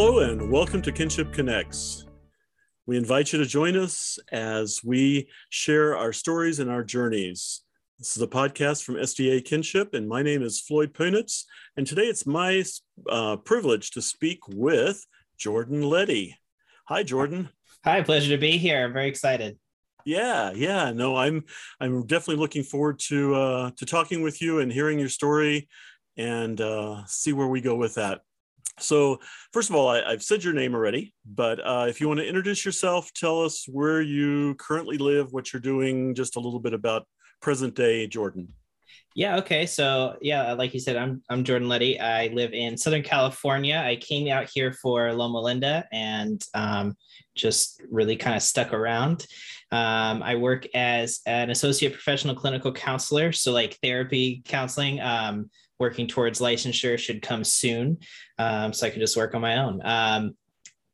Hello, and welcome to Kinship Connects. We invite you to join us as we share our stories and our journeys. This is a podcast from SDA Kinship, and my name is Floyd Poenitz. And today it's my uh, privilege to speak with Jordan Leddy. Hi, Jordan. Hi, pleasure to be here. I'm very excited. Yeah, yeah. No, I'm I'm definitely looking forward to uh, to talking with you and hearing your story, and uh, see where we go with that. So, first of all, I, have said your name already, but uh, if you want to introduce yourself, tell us where you currently live, what you're doing, just a little bit about present day Jordan. Yeah. Okay. So yeah, like you said, I'm I'm Jordan Leddy. I live in Southern California. I came out here for Loma Linda and um, just really kind of stuck around. Um, I work as an associate professional clinical counselor, so like therapy counseling. Um, working towards licensure should come soon, um, so I can just work on my own. Um,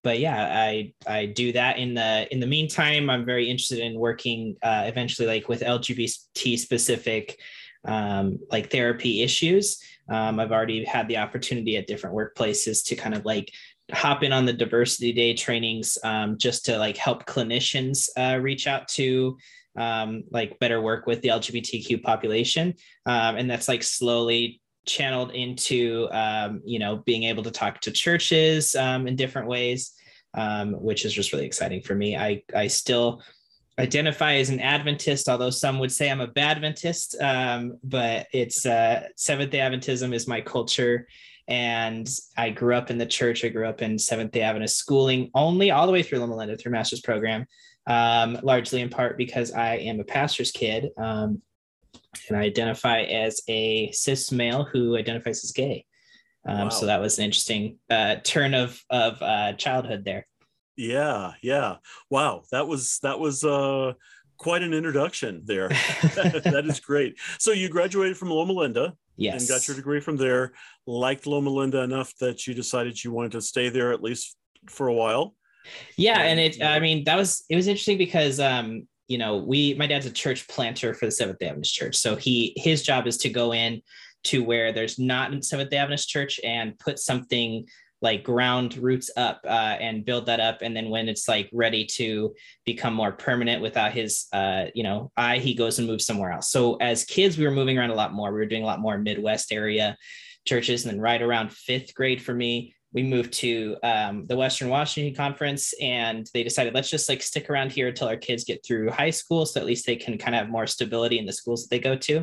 but yeah, I I do that in the in the meantime. I'm very interested in working uh, eventually, like with LGBT specific um, like therapy issues. Um, I've already had the opportunity at different workplaces to kind of like hop in on the diversity day trainings um, just to like help clinicians uh, reach out to um, like better work with the LGBTQ population. Um, and that's like slowly channeled into um, you know being able to talk to churches um, in different ways um, which is just really exciting for me. I i still identify as an adventist although some would say i'm a bad adventist um, but it's uh, seventh day adventism is my culture. And i grew up in the church. I grew up in seventh day adventist schooling only all the way through loma linda through master's program um, largely in part because i am a pastor's kid and I identify as a cis male who identifies as gay. Um, wow. So that was an interesting uh, turn of of uh, childhood there. Yeah, yeah. Wow, that was that was uh, quite an introduction there. that is great. So you graduated from Loma Linda. Yes. And got your degree from there. Liked Loma Linda enough that you decided you wanted to stay there at least for a while. Yeah, and it. I mean, that was it was interesting because um, you know, we my dad's a church planter for the Seventh Day Adventist Church. So he his job is to go in to where there's not Seventh Day Adventist Church and put something like ground roots up uh, and build that up. And then when it's like ready to become more permanent without his uh, you know eye he goes and moves somewhere else. So as kids we were moving around a lot more. We were doing a lot more midwest area churches. And then right around fifth grade for me we moved to um, the Western Washington Conference, and they decided let's just like stick around here until our kids get through high school, so at least they can kind of have more stability in the schools that they go to.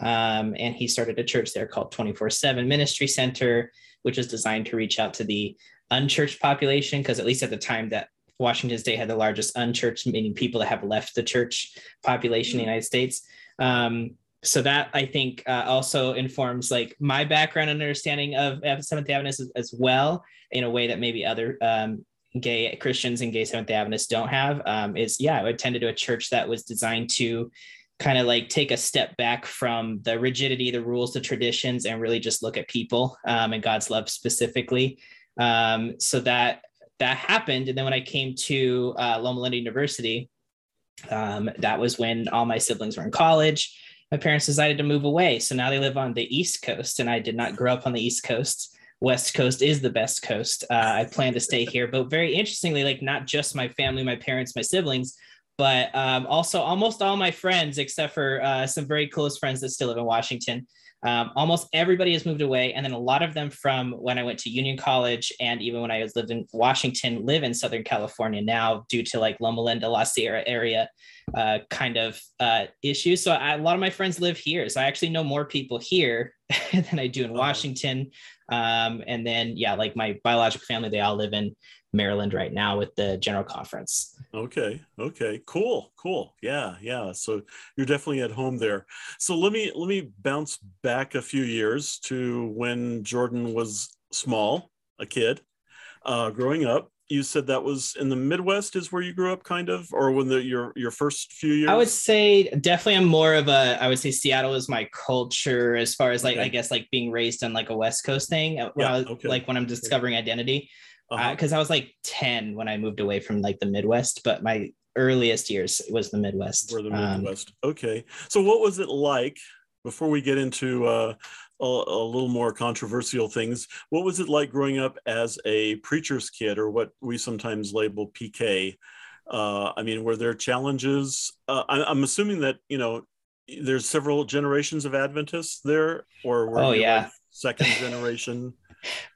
Um, and he started a church there called 24 7 Ministry Center, which is designed to reach out to the unchurched population, because at least at the time that Washington State had the largest unchurched, meaning people that have left the church population in the United States. Um, so that I think uh, also informs like my background and understanding of Seventh Adventists as, as, well in a way that maybe other um, gay Christians and gay Seventh Adventists don't have. Um, is yeah, I attended to a church that was designed to kind of like take a step back from the rigidity, the rules, the traditions, and really just look at people um, and God's love specifically. Um, so that that happened, and then when I came to uh, Loma Linda University, um, that was when all my siblings were in college my parents decided to move away. So now they live on the East Coast, and I did not grow up on the East Coast. West Coast is the best coast. Uh, I plan to stay here, but very interestingly, like not just my family, my parents, my siblings, but um, also almost all my friends, except for uh, some very close friends that still live in Washington. Um, almost everybody has moved away, and then a lot of them from when I went to Union College and even when I was lived in Washington, live in Southern California now due to like Loma Linda, La Sierra area uh, kind of uh, issues. So I, a lot of my friends live here, so I actually know more people here than I do in Washington. Um, and then yeah, like my biological family, they all live in Maryland right now with the General Conference. Okay. Okay. Cool. Cool. Yeah. Yeah. So you're definitely at home there. So let me let me bounce back a few years to when Jordan was small, a kid, uh, growing up. You said that was in the Midwest is where you grew up, kind of, or when the your your first few years. I would say definitely. I'm more of a. I would say Seattle is my culture as far as like okay. I guess like being raised on like a West Coast thing. Uh, yeah, was, okay. Like when I'm discovering identity because uh-huh. uh, I was like 10 when I moved away from like the Midwest, but my earliest years was the Midwest. Were the um, Midwest. Um, okay. So what was it like before we get into uh, a, a, little more controversial things. What was it like growing up as a preacher's kid, or what we sometimes label PK? Uh, I mean, were there challenges? Uh, I, am assuming that you know there's several generations of Adventists there, or were oh yeah, like second generation.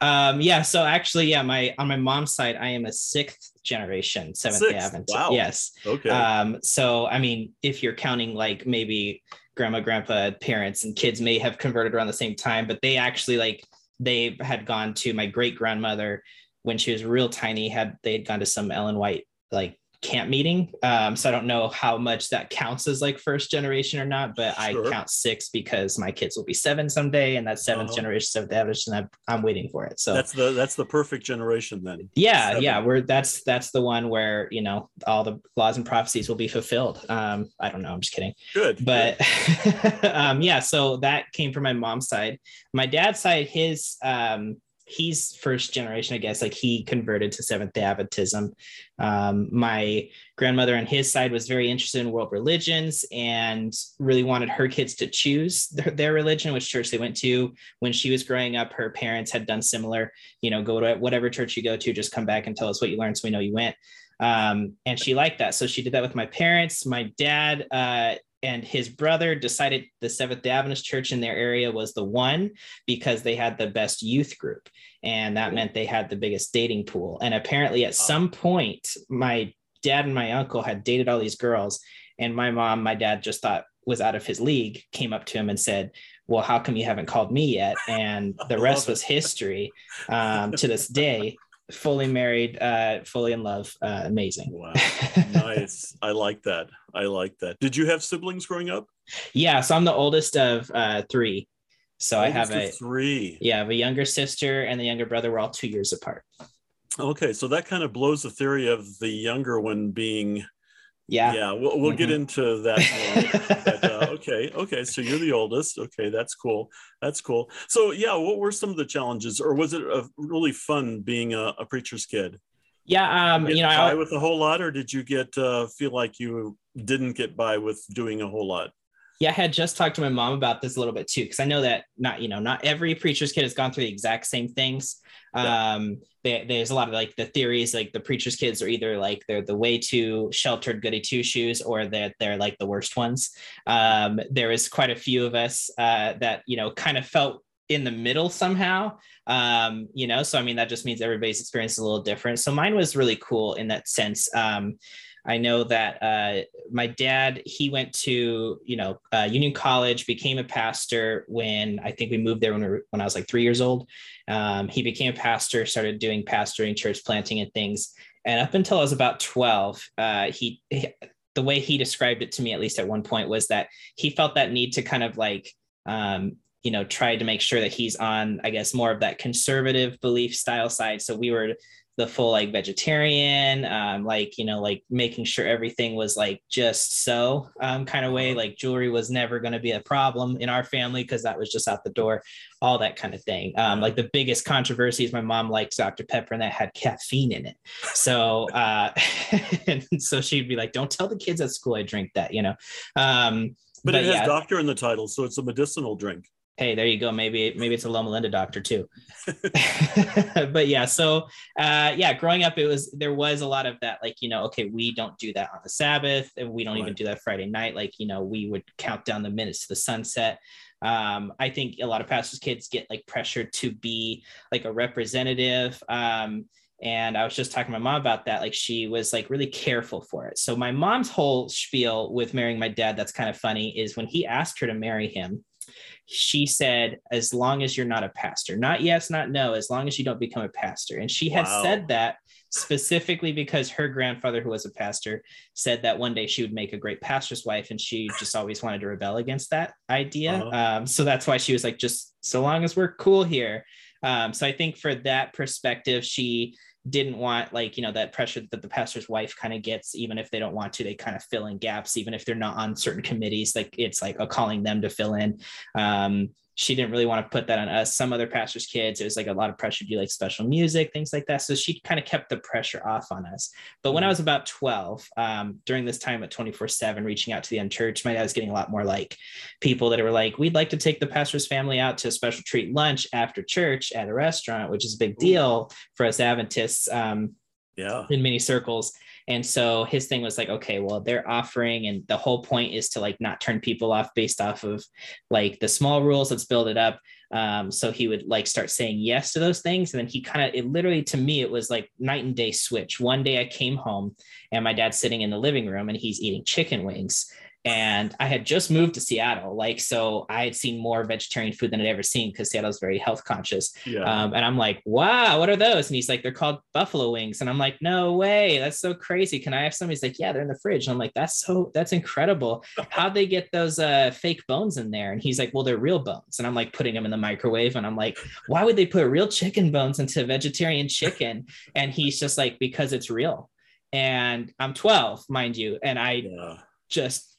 um, yeah. So actually, yeah, my on my mom's side, I am a sixth generation Seventh Day Adventist. Wow. Yes. Okay. Um, so I mean, if you're counting like maybe grandma, grandpa, parents, and kids may have converted around the same time, but they actually like they had gone to my great grandmother when she was real tiny. Had they had gone to some Ellen White like camp meeting. Um, so I don't know how much that counts as like first generation or not, but sure. I count six because my kids will be seven someday, and that's 7th uh-huh. generation Seventh and I'm, I'm waiting for it. So that's the that's the perfect generation then. Yeah, seven. yeah, we're that's that's the one where you know all the laws and prophecies will be fulfilled. Um, I don't know, I'm just kidding. Good, but good. um, yeah, so that came from my mom's side. My dad's side, his um he's first generation, I guess. Like he converted to Seventh Day Adventism. Um, my grandmother on his side was very interested in world religions and really wanted her kids to choose their, their, religion, which church they went to. When she was growing up, her parents had done similar. You know, go to whatever church you go to, just come back and tell us what you learned, so we know you went. Um, and she liked that, so she did that with my parents. My dad. Uh, and his brother decided the Seventh day Adventist church in their area was the one because they had the best youth group. And that meant they had the biggest dating pool. And apparently, at some point, my dad and my uncle had dated all these girls. And my mom, my dad just thought was out of his league, came up to him and said, Well, how come you haven't called me yet? And the rest was history um, to this day fully married, uh, fully in love. Uh, amazing. Wow. nice. I like that. I like that. Did you have siblings growing up? Yeah. So I'm the oldest of uh, three. So oldest I have a three. Yeah. I have a younger sister and the younger brother. We're all two years apart. Okay. So that kind of blows the theory of the younger one being yeah. Yeah we'll, we'll mm-hmm. get into that but, uh, okay okay so you're the oldest. Okay that's cool. That's cool. So yeah what were some of the challenges? Or was it a really fun being a, a preacher's kid? Yeah um you, you know by I, with a whole lot or did you get uh, feel like you didn't get by with doing a whole lot? Yeah, I had just talked to my mom about this a little bit too, because I know that not, you know, not every preacher's kid has gone through the exact same things. Um, they, there's a lot of like the theories, like the preacher's kids are either like they're the way too sheltered goody two shoes, or that they're, they're like the worst ones. Um, there was quite a few of us uh, that you know kind of felt in the middle somehow. Um, you know, so I mean that just means everybody's experience is a little different. So mine was really cool in that sense. Um, I know that uh, my dad, he went to, you know, uh, Union College, became a pastor when I think we moved there when, we were, when I was like three years old. Um, he became a pastor, started doing pastoring, church planting, and things. And up until I was about 12, uh, he, he, the way he described it to me, at least at one point, was that he felt that need to kind of like, um, you know, try to make sure that he's on, I guess, more of that conservative belief style side. So we were the full like vegetarian, um, like you know, like making sure everything was like just so um, kind of way. Uh-huh. Like jewelry was never going to be a problem in our family because that was just out the door, all that kind of thing. Um, like the biggest controversy is my mom likes Dr Pepper and that had caffeine in it. So uh, and so she'd be like, "Don't tell the kids at school I drink that," you know. Um, but, but it has yeah. doctor in the title, so it's a medicinal drink hey there you go maybe maybe it's a Loma Linda doctor too but yeah so uh yeah growing up it was there was a lot of that like you know okay we don't do that on the sabbath and we don't right. even do that friday night like you know we would count down the minutes to the sunset um i think a lot of pastors kids get like pressured to be like a representative um and I was just talking to my mom about that. Like she was like really careful for it. So my mom's whole spiel with marrying my dad, that's kind of funny, is when he asked her to marry him, she said, as long as you're not a pastor, not yes, not no, as long as you don't become a pastor. And she had wow. said that specifically because her grandfather, who was a pastor, said that one day she would make a great pastor's wife, and she just always wanted to rebel against that idea. Uh-huh. Um, so that's why she was like, just so long as we're cool here. Um, so I think for that perspective, she didn't want like you know that pressure that the pastor's wife kind of gets even if they don't want to they kind of fill in gaps even if they're not on certain committees like it's like a calling them to fill in. Um she didn't really want to put that on us. Some other pastors' kids, it was like a lot of pressure to do like special music, things like that. So she kind of kept the pressure off on us. But when I mm-hmm. was about 12, um, during this time at 24 7, reaching out to the unchurched, my dad was getting a lot more like people that were like, we'd like to take the pastor's family out to a special treat lunch after church at a restaurant, which is a big deal for us Adventists. Um, yeah. In many circles. And so his thing was like, okay, well, they're offering, and the whole point is to like not turn people off based off of like the small rules. Let's build it up. Um, so he would like start saying yes to those things. And then he kind of, it literally to me, it was like night and day switch. One day I came home and my dad's sitting in the living room and he's eating chicken wings and I had just moved to Seattle. Like, so I had seen more vegetarian food than I'd ever seen because Seattle's very health conscious. Yeah. Um, and I'm like, wow, what are those? And he's like, they're called buffalo wings. And I'm like, no way, that's so crazy. Can I have some? He's like, yeah, they're in the fridge. And I'm like, that's so, that's incredible. How'd they get those uh, fake bones in there? And he's like, well, they're real bones. And I'm like putting them in the microwave. And I'm like, why would they put real chicken bones into vegetarian chicken? And he's just like, because it's real. And I'm 12, mind you. And I, yeah just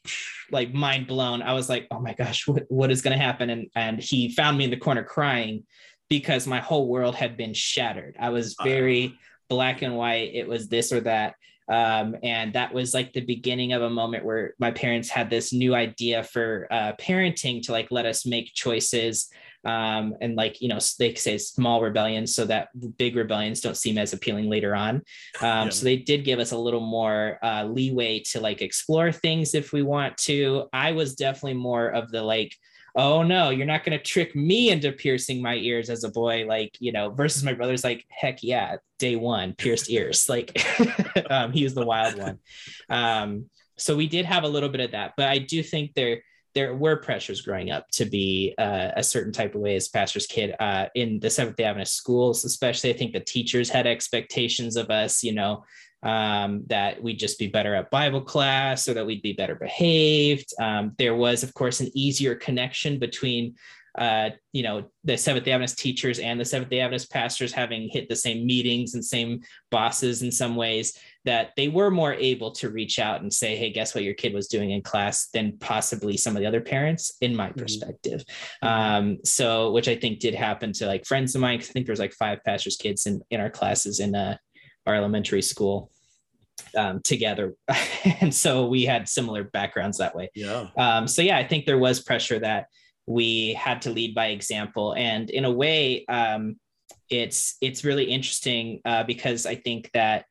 like mind blown. I was like, oh my gosh, what, what is going to happen? And, and he found me in the corner crying because my whole world had been shattered. I was very uh, black and white. It was this or that. Um, and that was like the beginning of a moment where my parents had this new idea for uh, parenting to like let us make choices um, and like you know they say small rebellions so that big rebellions don't seem as appealing later on. Um, yeah. so they did give us a little more uh, leeway to like explore things if we want to. I was definitely more of the like oh no you're not going to trick me into piercing my ears as a boy like you know versus my brother's like heck yeah day one pierced ears like um, he was the wild one. Um, so we did have a little bit of that but i do think there there were pressures growing up to be uh, a certain type of way as pastor's kid uh, in the Seventh Day Adventist schools, especially. I think the teachers had expectations of us, you know, um, that we'd just be better at Bible class or that we'd be better behaved. Um, there was, of course, an easier connection between uh, you know, the Seventh day Adventist teachers and the Seventh day Adventist pastors having hit the same meetings and same bosses in some ways that they were more able to reach out and say, Hey, guess what your kid was doing in class than possibly some of the other parents, in my mm-hmm. perspective. Mm-hmm. Um, so, which I think did happen to like friends of mine. I think there was like five pastors' kids in, in our classes in uh, our elementary school um, together. and so we had similar backgrounds that way. Yeah. Um, so yeah, I think there was pressure that we had to lead by example and in a way um, it's it's really interesting uh, because i think that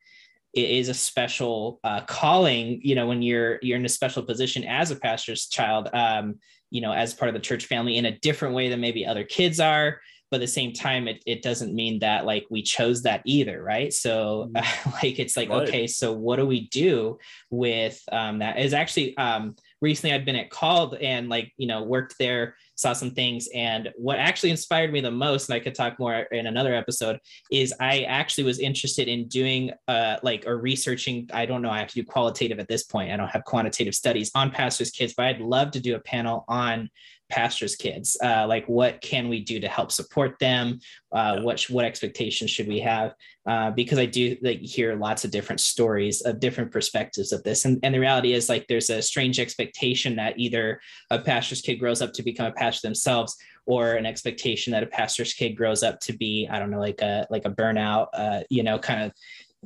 it is a special uh, calling you know when you're you're in a special position as a pastor's child um, you know as part of the church family in a different way than maybe other kids are. But at the same time it, it doesn't mean that like we chose that either right? So uh, like it's like right. okay so what do we do with um, that? Is actually um, recently i've been at Called and like, you know, worked there, saw some things. And what actually inspired me the most, and I could talk more in another episode, is I actually was interested in doing uh, like or researching. I don't know, I have to do qualitative at this point. I don't have quantitative studies on pastors' kids, but I'd love to do a panel on pastors kids uh, like what can we do to help support them? Uh, yeah. what what expectations should we have? Uh, because i do like hear lots of different stories of different perspectives of this. And, and the reality is like there's a strange expectation that either a pastor's kid grows up to become a pastor themselves or an expectation that a pastor's kid grows up to be i don't know like a like a burnout uh, you know kind of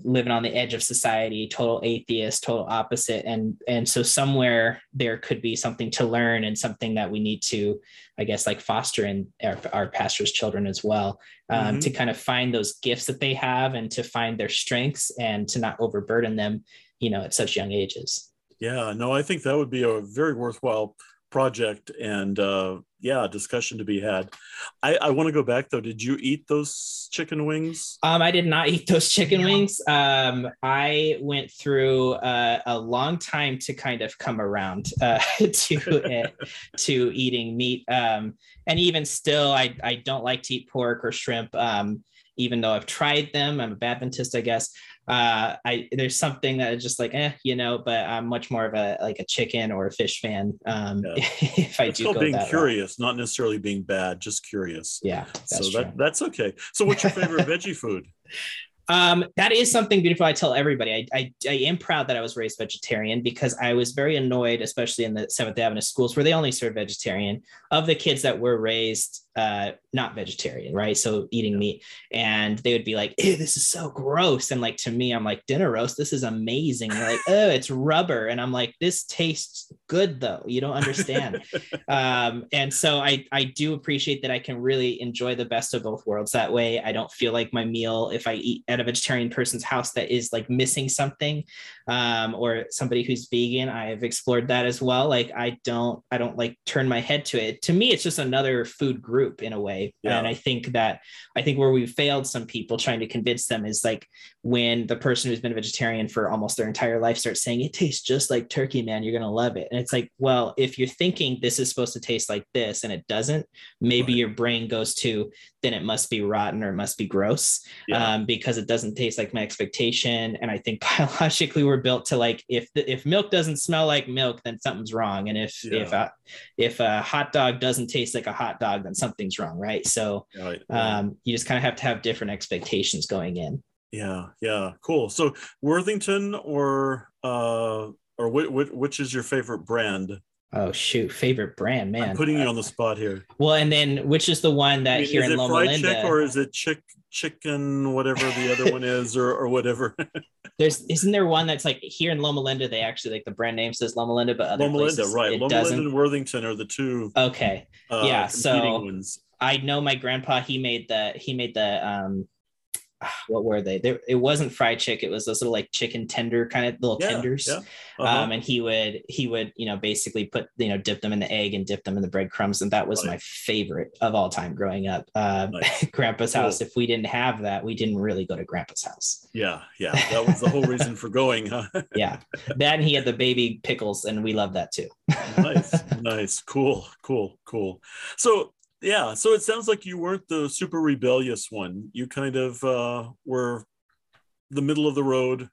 living on the edge of society total atheist total opposite and and so somewhere there could be something to learn and something that we need to i guess like foster in our, our pastors children as well um, mm-hmm. to kind of find those gifts that they have and to find their strengths and to not overburden them you know at such young ages yeah no i think that would be a very worthwhile project and uh, yeah, discussion to be had. I, I want to go back though. Did you eat those chicken wings? Um, I did not eat those chicken wings. Um, I went through uh, a long time to kind of come around uh, to to eating meat. Um, and even still, I I don't like to eat pork or shrimp. Um, even though I've tried them, I'm a Baptist, I guess uh i there's something that is just like eh you know but i'm much more of a like a chicken or a fish fan um yeah. if i it's do go being curious not necessarily being bad just curious. Yeah so that that's okay. So what's your favorite veggie food Um, that is something beautiful. I tell everybody. I, I, I am proud that I was raised vegetarian because I was very annoyed, especially in the Seventh Adventist schools where they only serve vegetarian, of the kids that were raised uh, not vegetarian, right? So eating meat, and they would be like, "Ew, this is so gross." And like to me, I'm like, "Dinner roast, this is amazing." They're like, "Oh, it's rubber," and I'm like, "This tastes good though. You don't understand." um, and so I I do appreciate that I can really enjoy the best of both worlds that way. I don't feel like my meal if I eat at a vegetarian person's house that is like missing something, um, or somebody who's vegan. I have explored that as well. Like I don't I don't like turn my head to it. To me, it's just another food group group in a way. Yeah. And I think that I think where we've failed some people trying to convince them is like when the person who's been a vegetarian for almost their entire life starts saying it tastes just like turkey, man, you're gonna love it. And it's like, well, if you're thinking this is supposed to taste like this and it doesn't, maybe right. your brain goes to then it must be rotten or it must be gross yeah. um, because it doesn't taste like my expectation. And I think biologically we're built to like if the, if milk doesn't smell like milk, then something's wrong. And if yeah. if a, if a hot dog doesn't taste like a hot dog, then something's wrong, right? So right. Um, you just kind of have to have different expectations going in. Yeah, yeah, cool. So Worthington or uh, or which, which is your favorite brand? Oh shoot, favorite brand, man. I'm putting you on the spot here. Well, and then which is the one that I mean, here in Loma Linda, chick or is it chick chicken whatever the other one is or or whatever? There's isn't there one that's like here in Loma Linda they actually like the brand name says Loma Linda, but other Loma places, Linda, right? Loma doesn't. Linda and Worthington are the two. Okay, uh, yeah. So ones. I know my grandpa. He made the he made the um what were they? There, it wasn't fried chicken. It was those little like chicken tender kind of little yeah, tenders. Yeah. Uh-huh. Um, and he would he would you know basically put you know dip them in the egg and dip them in the breadcrumbs, and that was right. my favorite of all time growing up. Um, nice. Grandpa's cool. house. If we didn't have that, we didn't really go to Grandpa's house. Yeah, yeah, that was the whole reason for going, huh? yeah, then he had the baby pickles, and we love that too. nice, nice, cool, cool, cool. So yeah so it sounds like you weren't the super rebellious one. You kind of uh, were the middle of the road.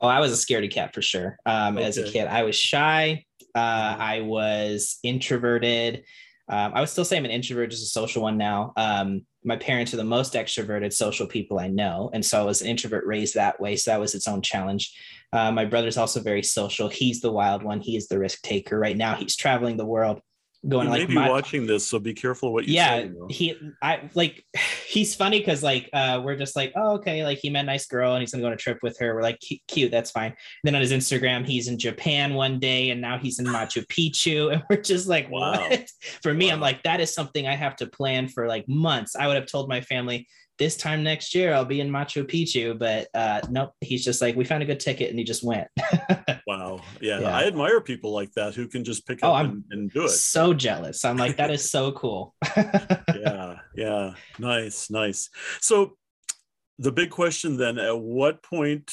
Oh i was a scaredy cat for sure. Um, okay. as a kid i was shy. Uh, mm-hmm. i was introverted. Um, i would still say i'm an introvert just a social one now. Um, my parents are the most extroverted social people i know and so i was an introvert raised that way so that was its own challenge. Uh, my brother's also very social. He's the wild one. He is the risk taker. Right now he's traveling the world going like maybe watching this so be careful what you yeah say, he i like he's funny because like uh we're just like oh okay like he met a nice girl and he's gonna go on a trip with her. We're like cute that's fine. And then on his instagram he's in japan one day and now he's in machu picchu and we're just like wow. for me wow. i'm like that is something i have to plan for like months. I would have told my family this time next year I'll be in Machu Picchu. But uh, nope, he's just like, we found a good ticket and he just went. wow. Yeah, yeah, I admire people like that who can just pick oh, up and, and, do it. So jealous. I'm like, that is so cool. yeah. Yeah. Nice. Nice. So the big question then, at what point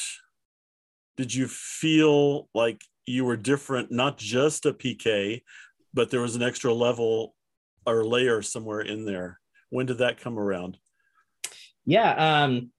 did you feel like you were different, not just a PK, but there was an extra level or layer somewhere in there? When did that come around? Yeah um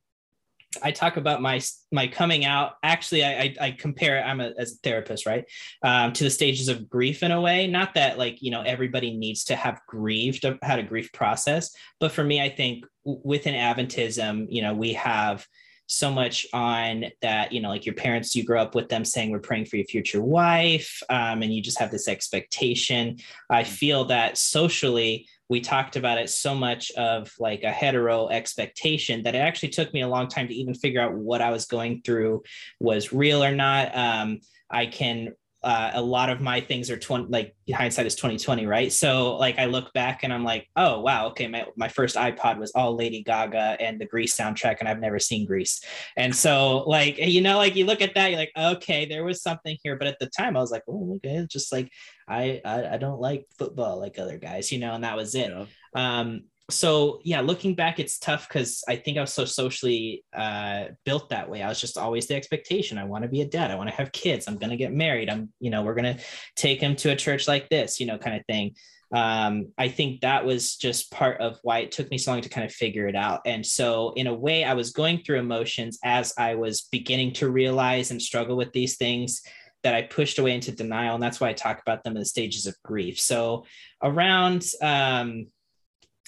I talk about my my coming out. Actually, I I, I compare. I'm a, as a therapist, right? Um, to the stages of grief in a way. Not that like you know everybody needs to have grieved, had a grief process, but for me, I think within Adventism, you know, we have so much on that you know like your parents you grow up with them saying we're praying for your future wife um, and you just have this expectation i mm-hmm. feel that socially we talked about it so much of like a hetero expectation that it actually took me a long time to even figure out what I was going through was real or not. Um, I can uh, a lot of my things are 20 like hindsight is 2020 right? So like i look back and i'm like oh wow okay my, my first ipod was all lady gaga and the grease soundtrack and i've never seen grease. And so like you know like you look at that you're like okay there was something here. But at the time i was like oh okay just like i i, I don't like football like other guys you know and that was it. Yeah. um so yeah looking back it's tough because i think i was so socially uh, built that way. I was just always the expectation. I want to be a dad. I want to have kids. I'm going to get married. I'm you know we're going to take him to a church like this you know kind of thing. Um, i think that was just part of why it took me so long to kind of figure it out. And so in a way i was going through emotions as i was beginning to realize and struggle with these things that I pushed away into denial. And that's why I talk about them in the stages of grief. So around um,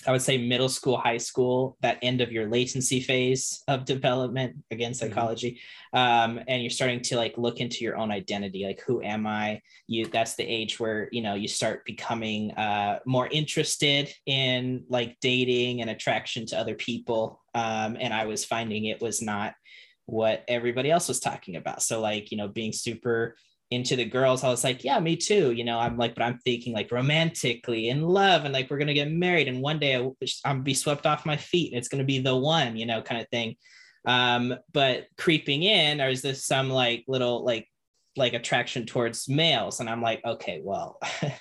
I would say middle school, high school, that end of your latency phase of development, again, mm-hmm. psychology. Mm-hmm. Um, and you're starting to like look into your own identity, like who am I? You that's the age where you know you start becoming uh, more interested in like dating and attraction to other people. Um, and I was finding it was not what everybody else was talking about. So like, you know, being super into the girls, I was like, yeah, me too. You know, I'm like, but I'm thinking like romantically in love and like we're gonna get married and one day I, I'm be swept off my feet and it's gonna be the one, you know, kind of thing. Um, but creeping in, or is this some like little like like attraction towards males, and I'm like, okay, well.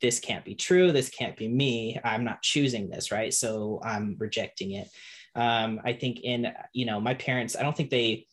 this can't be true. This can't be me. I'm not choosing this, right? So I'm rejecting it. Um, I think in you know my parents, I don't think they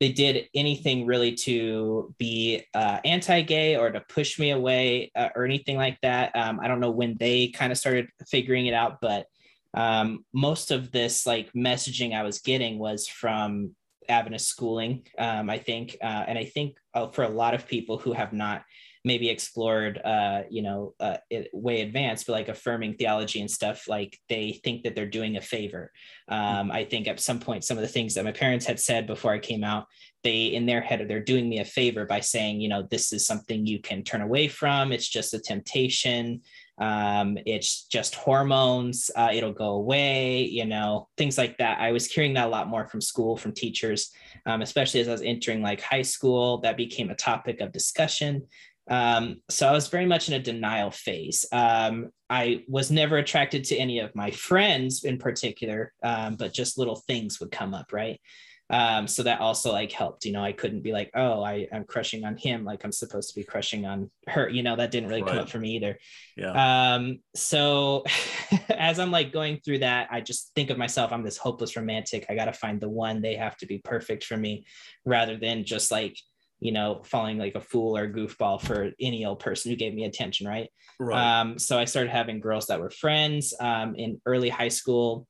they did anything really to be uh, anti-gay or to push me away uh, or anything like that. Um, I don't know when they kind of started figuring it out, but um, most of this like messaging I was getting was from Adventist schooling, um, I think, uh, and I think uh, for a lot of people who have not maybe explored uh, you know uh, it, way advanced but like affirming theology and stuff like they think that they're doing a favor. Um, i think at some point some of the things that my parents had said before i came out they in their head they're doing me a favor by saying you know this is something you can turn away from. It's just a temptation um, it's just hormones uh, it'll go away you know things like that i was hearing that a lot more from school from teachers um, especially as i was entering like high school that became a topic of discussion um, so I was very much in a denial phase. Um, I was never attracted to any of my friends in particular, um, but just little things would come up, right? Um, so that also like helped. You know, I couldn't be like, oh, I, I'm crushing on him like I'm supposed to be crushing on her. You know, that didn't really right. come up for me either. Yeah. Um, so as I'm like going through that, I just think of myself, I'm this hopeless romantic. I got to find the one. They have to be perfect for me, rather than just like you know, falling like a fool or goofball for any old person who gave me attention, right? right. Um, so I started having girls that were friends um, in early high school,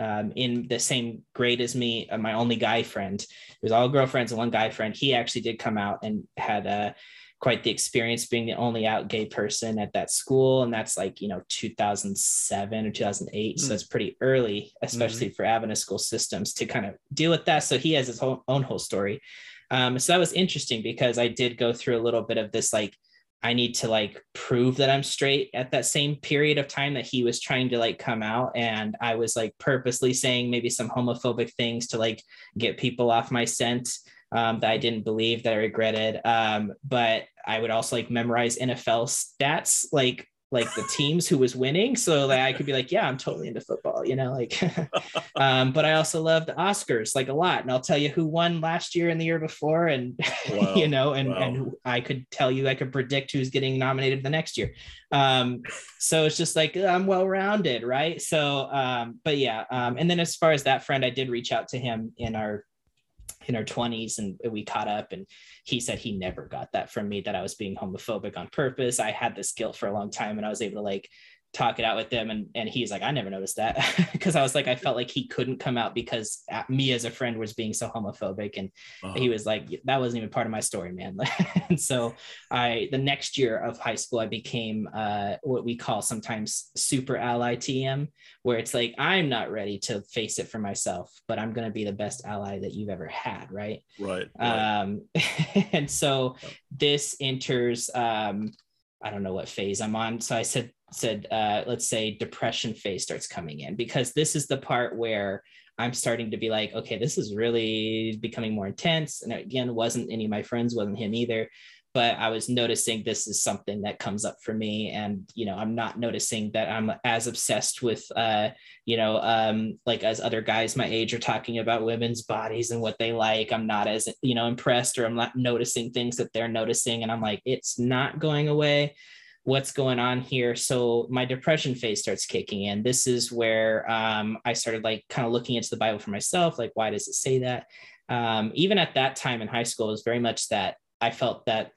um, in the same grade as me. Uh, my only guy friend, it was all girlfriends and one guy friend. He actually did come out and had uh, quite the experience being the only out gay person at that school, and that's like you know 2007 or 2008. Mm. So it's pretty early, especially mm-hmm. for Adventist school systems to kind of deal with that. So he has his own, own whole story. Um, so that was interesting because I did go through a little bit of this like I need to like prove that I'm straight at that same period of time that he was trying to like come out. And I was like purposely saying maybe some homophobic things to like get people off my scent um, that I didn't believe that I regretted. Um, but I would also like memorize NFL stats like like the teams who was winning so that I could be like, yeah, I'm totally into football, you know, like, um, but I also love the Oscars like a lot. And I'll tell you who won last year and the year before. And, wow. you know, and, wow. and I could tell you, I could predict who's getting nominated the next year. Um, so it's just like, I'm well-rounded. Right. So, um, but yeah. Um, and then as far as that friend, I did reach out to him in our in our 20s and we caught up and he said he never got that from me that i was being homophobic on purpose. I had this guilt for a long time and i was able to like talk it out with them and and he's like i never noticed that because i was like i felt like he couldn't come out because me as a friend was being so homophobic and uh-huh. he was like that wasn't even part of my story man and so i the next year of high school i became uh, what we call sometimes super ally tm where it's like i'm not ready to face it for myself but i'm going to be the best ally that you've ever had right right, right. um and so this enters um I don't know what phase I'm on. So I said said uh, let's say depression phase starts coming in because this is the part where I'm starting to be like, okay, this is really becoming more intense. And again, wasn't any of my friends, wasn't him either. But I was noticing this is something that comes up for me. And, you know, I'm not noticing that I'm as obsessed with, uh, you know, um, like as other guys my age are talking about women's bodies and what they like. I'm not as, you know, impressed or I'm not noticing things that they're noticing. And I'm like, it's not going away what's going on here. So my depression phase starts kicking in. This is where um, i started like kind of looking into the bible for myself like why does it say that? Um, even at that time in high school it was very much that i felt that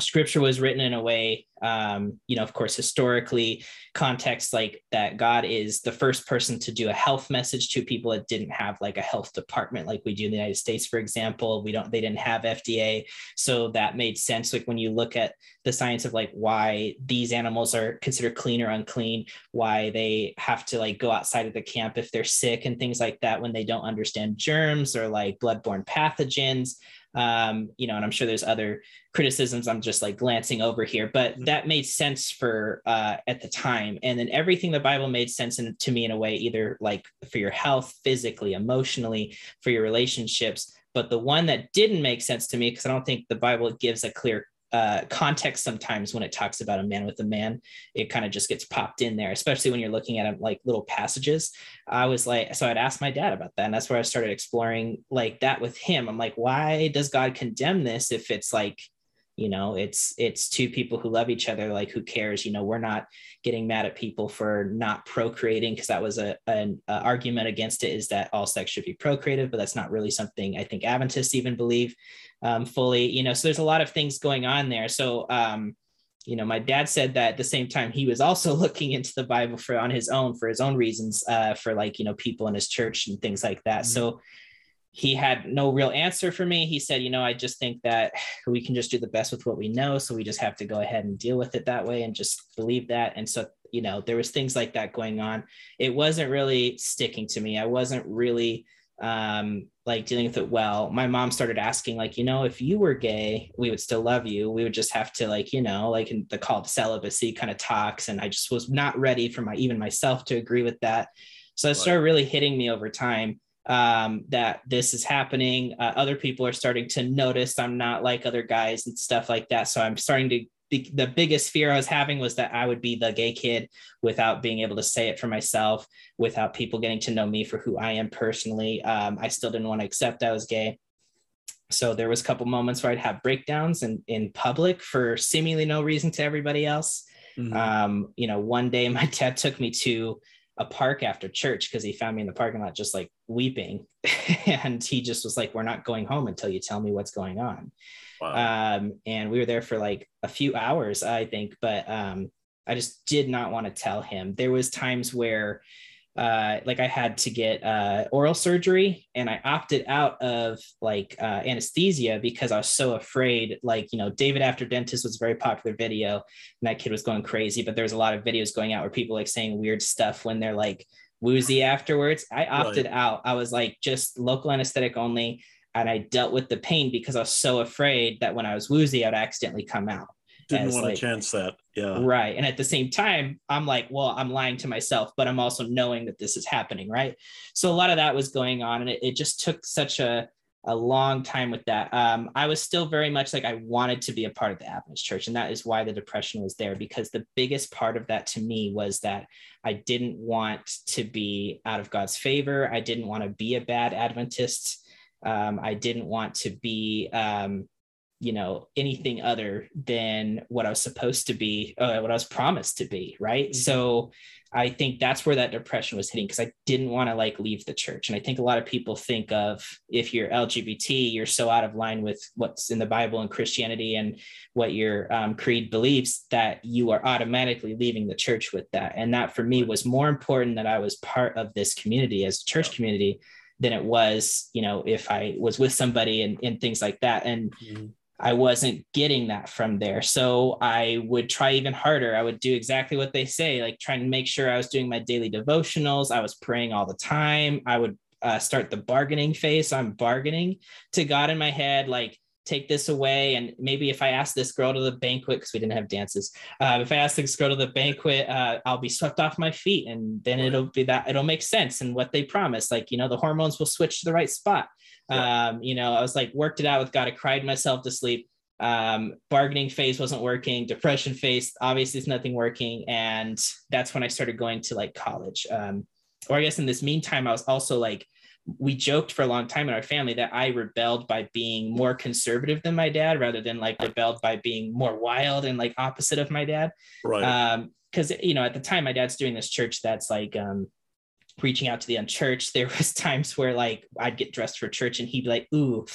scripture was written in a way um, you know of course historically context like that god is the first person to do a health message to people that didn't have like a health department like we do in the united states for example. We don't they didn't have fda so that made sense like when you look at the science of like why these animals are considered clean or unclean why they have to like go outside of the camp if they're sick and things like that when they don't understand germs or like bloodborne pathogens um, you know, and I'm sure there's other criticisms I'm just like glancing over here, but mm-hmm. that made sense for uh, at the time. And then everything the Bible made sense in, to me in a way, either like for your health, physically, emotionally, for your relationships. But the one that didn't make sense to me, because I don't think the Bible gives a clear uh, context sometimes when it talks about a man with a man it kind of just gets popped in there especially when you're looking at like little passages. I was like so i'd ask my dad about that and that's where i started exploring like that with him. I'm like why does god condemn this if it's like you know it's it's two people who love each other like who cares? You know we're not getting mad at people for not procreating because that was a an a argument against it is that all sex should be procreative but that's not really something i think adventists even believe um, fully you know so there's a lot of things going on there. So um, you know my dad said that at the same time he was also looking into the bible for on his own for his own reasons uh, for like you know people in his church and things like that. Mm-hmm. so he had no real answer for me. He said, you know, I just think that we can just do the best with what we know. So we just have to go ahead and deal with it that way and just believe that. And so, you know, there was things like that going on. It wasn't really sticking to me. I wasn't really um like dealing with it well my mom started asking like you know if you were gay we would still love you we would just have to like you know like in the called celibacy kind of talks and i just was not ready for my even myself to agree with that so it started really hitting me over time um, that this is happening. Uh, other people are starting to notice I'm not like other guys and stuff like that. So I'm starting to. The, the biggest fear I was having was that I would be the gay kid without being able to say it for myself, without people getting to know me for who I am personally. Um, I still didn't want to accept I was gay. So there was a couple moments where I'd have breakdowns in, in public for seemingly no reason to everybody else. Mm-hmm. Um, you know, one day my dad took me to a park after church because he found me in the parking lot just like weeping. And he just was like we're not going home until you tell me what's going on. Wow. um, and we were there for like a few hours i think but um, i just did not want to tell him. There was times where uh, like I had to get uh, oral surgery and I opted out of like uh, anesthesia because I was so afraid. Like, you know, David After Dentist was a very popular video and that kid was going crazy, but there's a lot of videos going out where people like saying weird stuff when they're like woozy afterwards. I opted right. out. I was like just local anesthetic only. And I dealt with the pain because I was so afraid that when I was woozy, I'd accidentally come out didn't want like, to chance that. Yeah. Right. And at the same time i'm like well i'm lying to myself but i'm also knowing that this is happening right? So a lot of that was going on and it, it just took such a a long time with that. Um, i was still very much like i wanted to be a part of the adventist church and that is why the depression was there because the biggest part of that to me was that i didn't want to be out of god's favor. I didn't want to be a bad adventist. Um, i didn't want to be um, you know anything other than what i was supposed to be uh, what i was promised to be right mm-hmm. so i think that's where that depression was hitting because i didn't want to like leave the church and i think a lot of people think of if you're lgbt you're so out of line with what's in the bible and christianity and what your um, creed believes that you are automatically leaving the church with that and that for me was more important that i was part of this community as a church community than it was, you know, if I was with somebody and, and things like that. And mm-hmm. I wasn't getting that from there. So I would try even harder. I would do exactly what they say, like trying to make sure I was doing my daily devotionals. I was praying all the time. I would uh, start the bargaining phase. So I'm bargaining to God in my head, like, take this away. And maybe if I ask this girl to the banquet, because we didn't have dances, uh, if I ask this girl to the banquet, uh, I'll be swept off my feet. And then it'll be that, it'll make sense. And what they promise, like, you know, the hormones will switch to the right spot. Um, you know, I was like worked it out with God. I cried myself to sleep. Um, bargaining phase wasn't working. Depression phase, obviously, is nothing working. And that's when I started going to like college. Um, or I guess in this meantime, I was also like, we joked for a long time in our family that I rebelled by being more conservative than my dad rather than like rebelled by being more wild and like opposite of my dad. Right. Um, because you know, at the time my dad's doing this church that's like um reaching out to the unchurched. There was times where like I'd get dressed for church and he'd be like, ooh,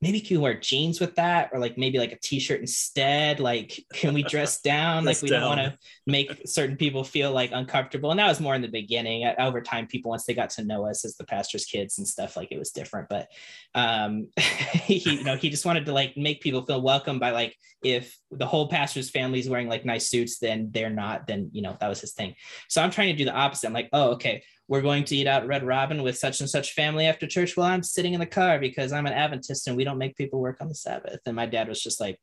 maybe can we wear jeans with that? Or like maybe like a t-shirt instead? Like can we dress down? Like we down. don't want to make certain people feel like uncomfortable. And that was more in the beginning. Over time people once they got to know us as the pastor's kids and stuff like it was different. But um he you know he just wanted to like make people feel welcome by like if the whole pastor's family is wearing like nice suits then they're not then you know that was his thing. So i'm trying to do the opposite. I'm like oh okay we're going to eat out Red Robin with such and such family after church. while I'm sitting in the car because I'm an Adventist and we don't make people work on the Sabbath. And my dad was just like,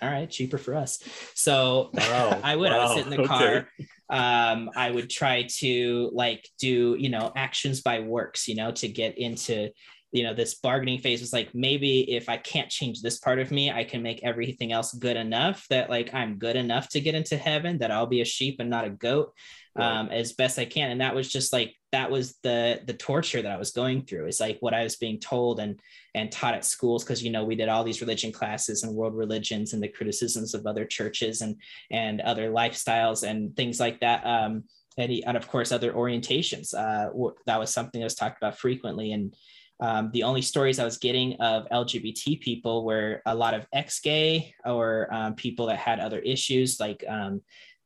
all right, cheaper for us. So wow. I would, wow. I would sit in the car. Um, I would try to like do, you know, actions by works, you know, to get into, you know, this bargaining phase was like, maybe if I can't change this part of me, I can make everything else good enough that like I'm good enough to get into heaven, that I'll be a sheep and not a goat um, as best I can. And that was just like that was the the torture that I was going through. It's like what I was being told and and taught at schools because you know we did all these religion classes and world religions and the criticisms of other churches and and other lifestyles and things like that. Um, and, and of course other orientations. Uh, that was something that was talked about frequently and. Um, the only stories I was getting of LGBT people were a lot of ex-gay or um, people that had other issues like um,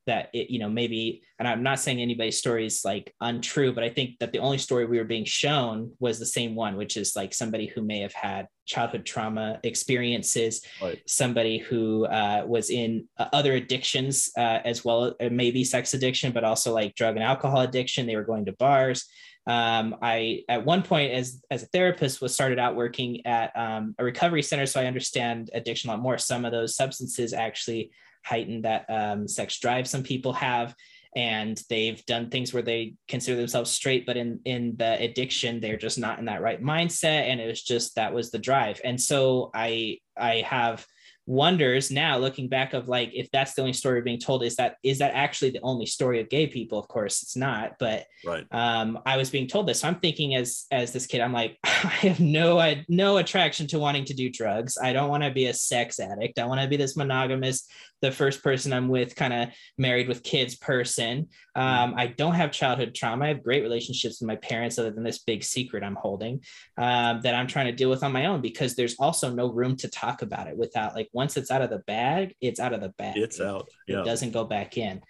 that it, you know, maybe, and I'm not saying anybody's story is like untrue, but I think that the only story we were being shown was the same one, which is like somebody who may have had childhood trauma experiences, right. somebody who uh, was in uh, other addictions uh, as well, uh, maybe sex addiction, but also like drug and alcohol addiction. They were going to bars. Um, I at one point as as a therapist was started out working at um, a recovery center, so I understand addiction a lot more. Some of those substances actually heighten that um, sex drive some people have and they've done things where they consider themselves straight but in in the addiction they're just not in that right mindset and it was just that was the drive. And so i i have wonders now looking back of like if that's the only story being told is that is that actually the only story of gay people? Of course it's not but right. um i was being told this. So i'm thinking as as this kid i'm like i have no I, no attraction to wanting to do drugs. I don't want to be a sex addict. I want to be this monogamous the first person I'm with, kind of married with kids person. Um, I don't have childhood trauma. I have great relationships with my parents, other than this big secret I'm holding um, that I'm trying to deal with on my own because there's also no room to talk about it without, like, once it's out of the bag, it's out of the bag. It's out. Yeah. It doesn't go back in.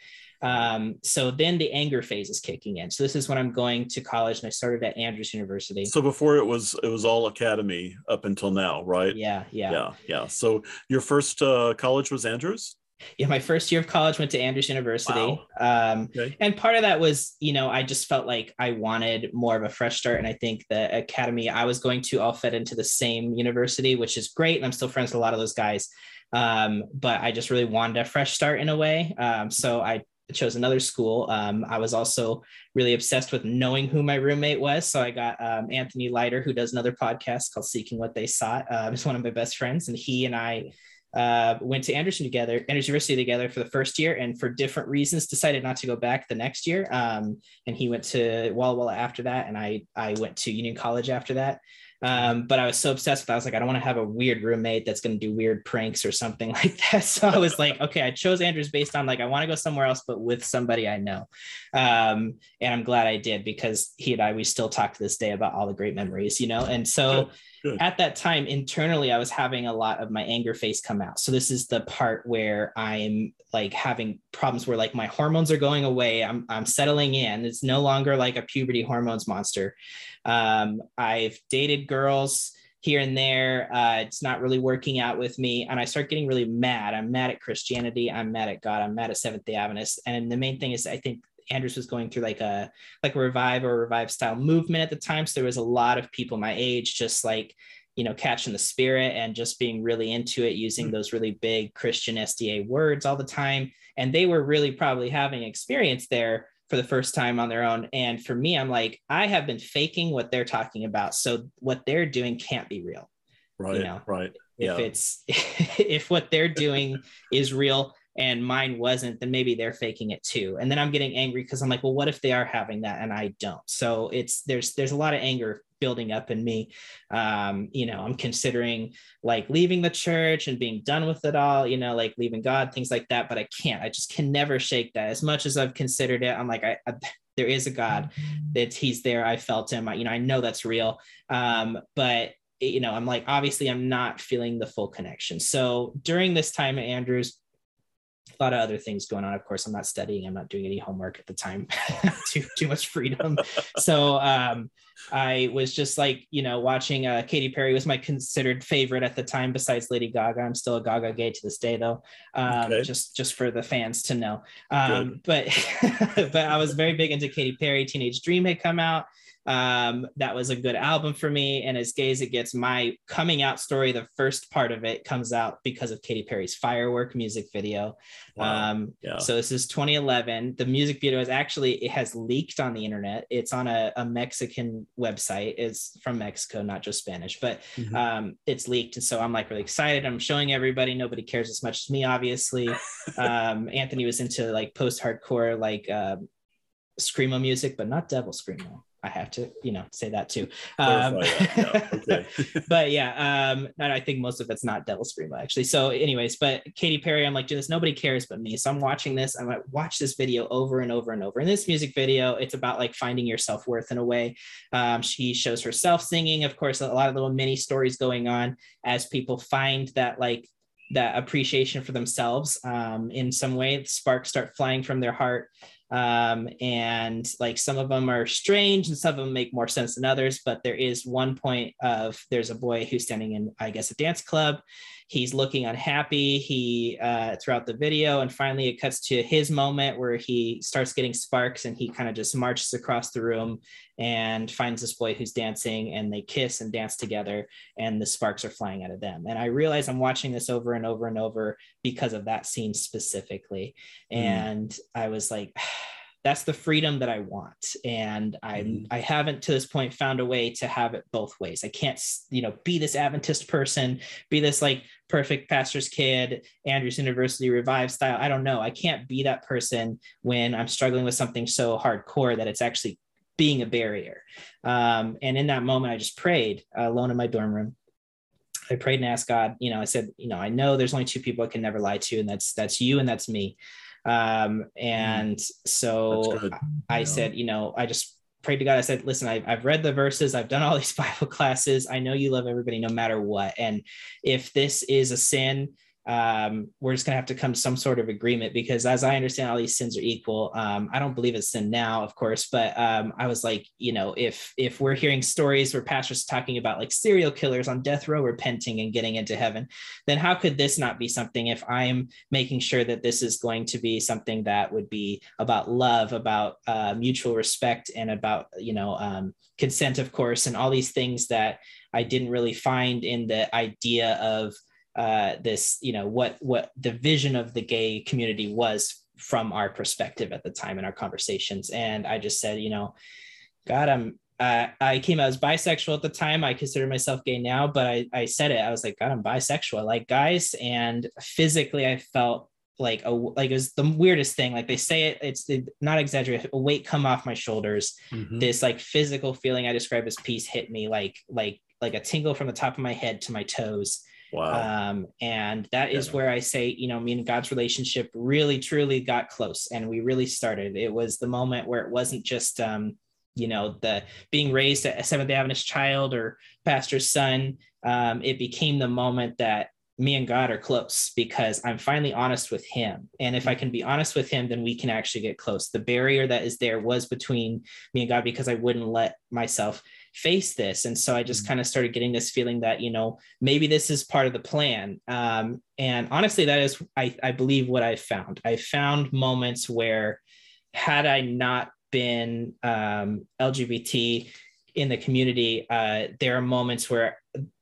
Um, so then the anger phase is kicking in. So this is when I'm going to college, and I started at Andrews University. So before it was it was all academy up until now, right? Yeah, yeah, yeah, yeah. So your first uh, college was Andrews yeah, my first year of college went to Andrews University. Wow. Um, okay. And part of that was, you know, I just felt like I wanted more of a fresh start. And I think the academy I was going to all fed into the same university, which is great. And I'm still friends with a lot of those guys. Um, but I just really wanted a fresh start in a way. Um, so I chose another school. Um, I was also really obsessed with knowing who my roommate was. So I got um, Anthony Leiter, who does another podcast called Seeking What They Sought. Uh, he's one of my best friends. And he and I, uh, went to Anderson together, Andrews University together for the first year, and for different reasons decided not to go back the next year. Um, and he went to Walla Walla after that, and I I went to Union College after that. Um, but I was so obsessed with. It, I was like, I don't want to have a weird roommate that's going to do weird pranks or something like that. So I was like, okay, I chose Andrews based on like I want to go somewhere else, but with somebody I know. Um, and I'm glad I did because he and I we still talk to this day about all the great memories, you know. And so. Good. At that time, internally, I was having a lot of my anger phase come out. So this is the part where I'm like having problems where like my hormones are going away. I'm I'm settling in. It's no longer like a puberty hormones monster. Um, I've dated girls here and there. Uh, it's not really working out with me. And I start getting really mad. I'm mad at Christianity. I'm mad at God. I'm mad at Seventh day Adventists. And the main thing is, I think Andrews was going through like a like a revive or revive style movement at the time. So there was a lot of people my age just like you know catching the spirit and just being really into it using mm-hmm. those really big christian sda words all the time and they were really probably having experience there for the first time on their own and for me i'm like i have been faking what they're talking about so what they're doing can't be real right you know? right if yeah. it's if what they're doing is real and mine wasn't, then maybe they're faking it too. And then I'm getting angry because I'm like, well, what if they are having that and I don't? So it's there's there's a lot of anger building up in me. Um, you know, I'm considering like leaving the church and being done with it all, you know, like leaving God, things like that. But I can't. I just can never shake that. As much as I've considered it, I'm like, I, I there is a God that He's there. I felt Him. I, you know, I know that's real. Um, but you know, I'm like, obviously, I'm not feeling the full connection. So during this time at Andrews, a lot of other things going on. Of course, I'm not studying. I'm not doing any homework at the time. too too much freedom. So um, I was just like, you know, watching uh, Katy Perry was my considered favorite at the time, besides Lady Gaga. I'm still a Gaga gay to this day, though. Um, okay. Just just for the fans to know. Um, but but I was very big into Katy Perry. Teenage Dream had come out um, that was a good album for me. And as gay as it gets, my coming out story, the first part of it comes out because of Katy Perry's firework music video. Wow. Um, yeah. So this is 2011. The music video is actually, it has leaked on the internet. It's on a, a Mexican website. It's from Mexico, not just Spanish, but mm-hmm. um, it's leaked. And so I'm like really excited. I'm showing everybody. Nobody cares as much as me, obviously. um, Anthony was into like post hardcore, like uh, screamo music, but not devil screamo. I have to, you know, say that too. Um, okay. but yeah, um, I think most of it's not Devil Screamo actually. So, anyways, but Katy Perry, I'm like, this nobody cares but me. So I'm watching this. I'm like, watch this video over and over and over. In this music video, it's about like finding your self worth in a way. Um, she shows herself singing. Of course, a lot of little mini stories going on as people find that like that appreciation for themselves um, in some way. Sparks start flying from their heart um, and like some of them are strange and some of them make more sense than others but there is one point of there's a boy who's standing in i guess a dance club he's looking unhappy he uh, throughout the video and finally it cuts to his moment where he starts getting sparks and he kind of just marches across the room and finds this boy who's dancing and they kiss and dance together and the sparks are flying out of them and i realize i'm watching this over and over and over because of that scene specifically mm. and i was like that's the freedom that I want. And I mm-hmm. I haven't to this point found a way to have it both ways. I can't, you know, be this Adventist person, be this like perfect pastor's kid, Andrews University Revive style. I don't know. I can't be that person when I'm struggling with something so hardcore that it's actually being a barrier. Um, and in that moment, I just prayed uh, alone in my dorm room. I prayed and asked God, you know, I said, you know, I know there's only two people I can never lie to, and that's that's you and that's me. Um, and so I yeah. said, you know, I just prayed to God. I said, listen, I've, I've read the verses, I've done all these Bible classes. I know you love everybody no matter what. And if this is a sin, um, we're just going to have to come to some sort of agreement because as i understand all these sins are equal. Um, i don't believe it's sin now of course but um, i was like you know if if we're hearing stories where pastors talking about like serial killers on death row repenting and getting into heaven then how could this not be something if i'm making sure that this is going to be something that would be about love about uh, mutual respect and about you know um, consent of course and all these things that i didn't really find in the idea of uh, this, you know, what what the vision of the gay community was from our perspective at the time in our conversations. And I just said, you know, God, I'm uh, I came out as bisexual at the time. I consider myself gay now, but I, I said it. I was like, God, I'm bisexual. I like guys, and physically, I felt like a like it was the weirdest thing. Like they say it, it's not exaggerated. A weight come off my shoulders. Mm-hmm. This like physical feeling I describe as peace hit me like like like a tingle from the top of my head to my toes. Wow. Um, and that is yeah. where I say, you know, me and God's relationship really, truly got close and we really started. It was the moment where it wasn't just, um, you know, the being raised a Seventh day Adventist child or pastor's son. Um, it became the moment that me and God are close because I'm finally honest with Him. And if I can be honest with Him, then we can actually get close. The barrier that is there was between me and God because I wouldn't let myself face this. And so i just mm-hmm. kind of started getting this feeling that you know maybe this is part of the plan. Um, and honestly that is I, I believe what i found. I found moments where had i not been um, lgbt in the community uh, there are moments where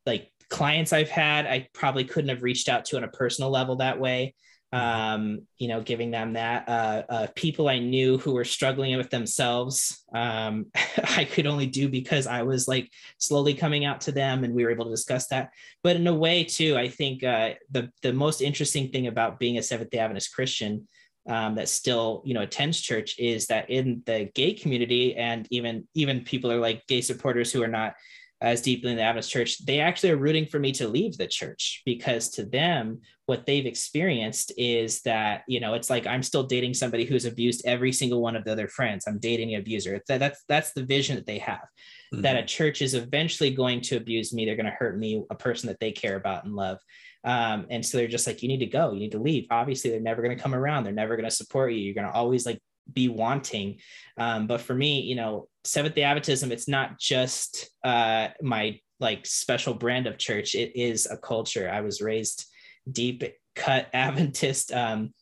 like clients i've had i probably couldn't have reached out to on a personal level that way um, you know, giving them that. Uh, uh, people I knew who were struggling with themselves, um, I could only do because I was like slowly coming out to them, and we were able to discuss that. But in a way, too, I think uh, the the most interesting thing about being a Seventh Day Adventist Christian um, that still you know attends church is that in the gay community, and even even people are like gay supporters who are not as deeply in the Adventist church, they actually are rooting for me to leave the church because to them, what they've experienced is that, you know, it's like I'm still dating somebody who's abused every single one of the other friends. I'm dating an abuser. It's, that's that's the vision that they have. Mm-hmm. That a church is eventually going to abuse me. They're going to hurt me, a person that they care about and love. Um, and so they're just like, you need to go, you need to leave. Obviously, they're never going to come around. They're never going to support you. You're going to always like be wanting. Um, but for me, you know, Seventh day Adventism, it's not just uh, my like special brand of church. It is a culture. I was raised deep cut Adventist. Um,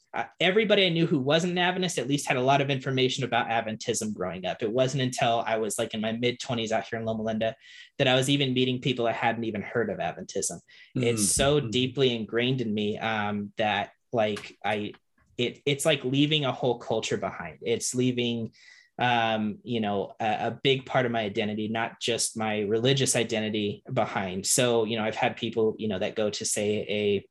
everybody I knew who wasn't an Adventist at least had a lot of information about Adventism growing up. It wasn't until I was like in my mid 20s out here in Loma Linda that I was even meeting people I hadn't even heard of Adventism. Mm-hmm. It's so mm-hmm. deeply ingrained in me um, that like I it it's like leaving a whole culture behind. It's leaving um, you know, a, a, big part of my identity, not just my religious identity behind. So, you know, I've had people, you know, that go to say a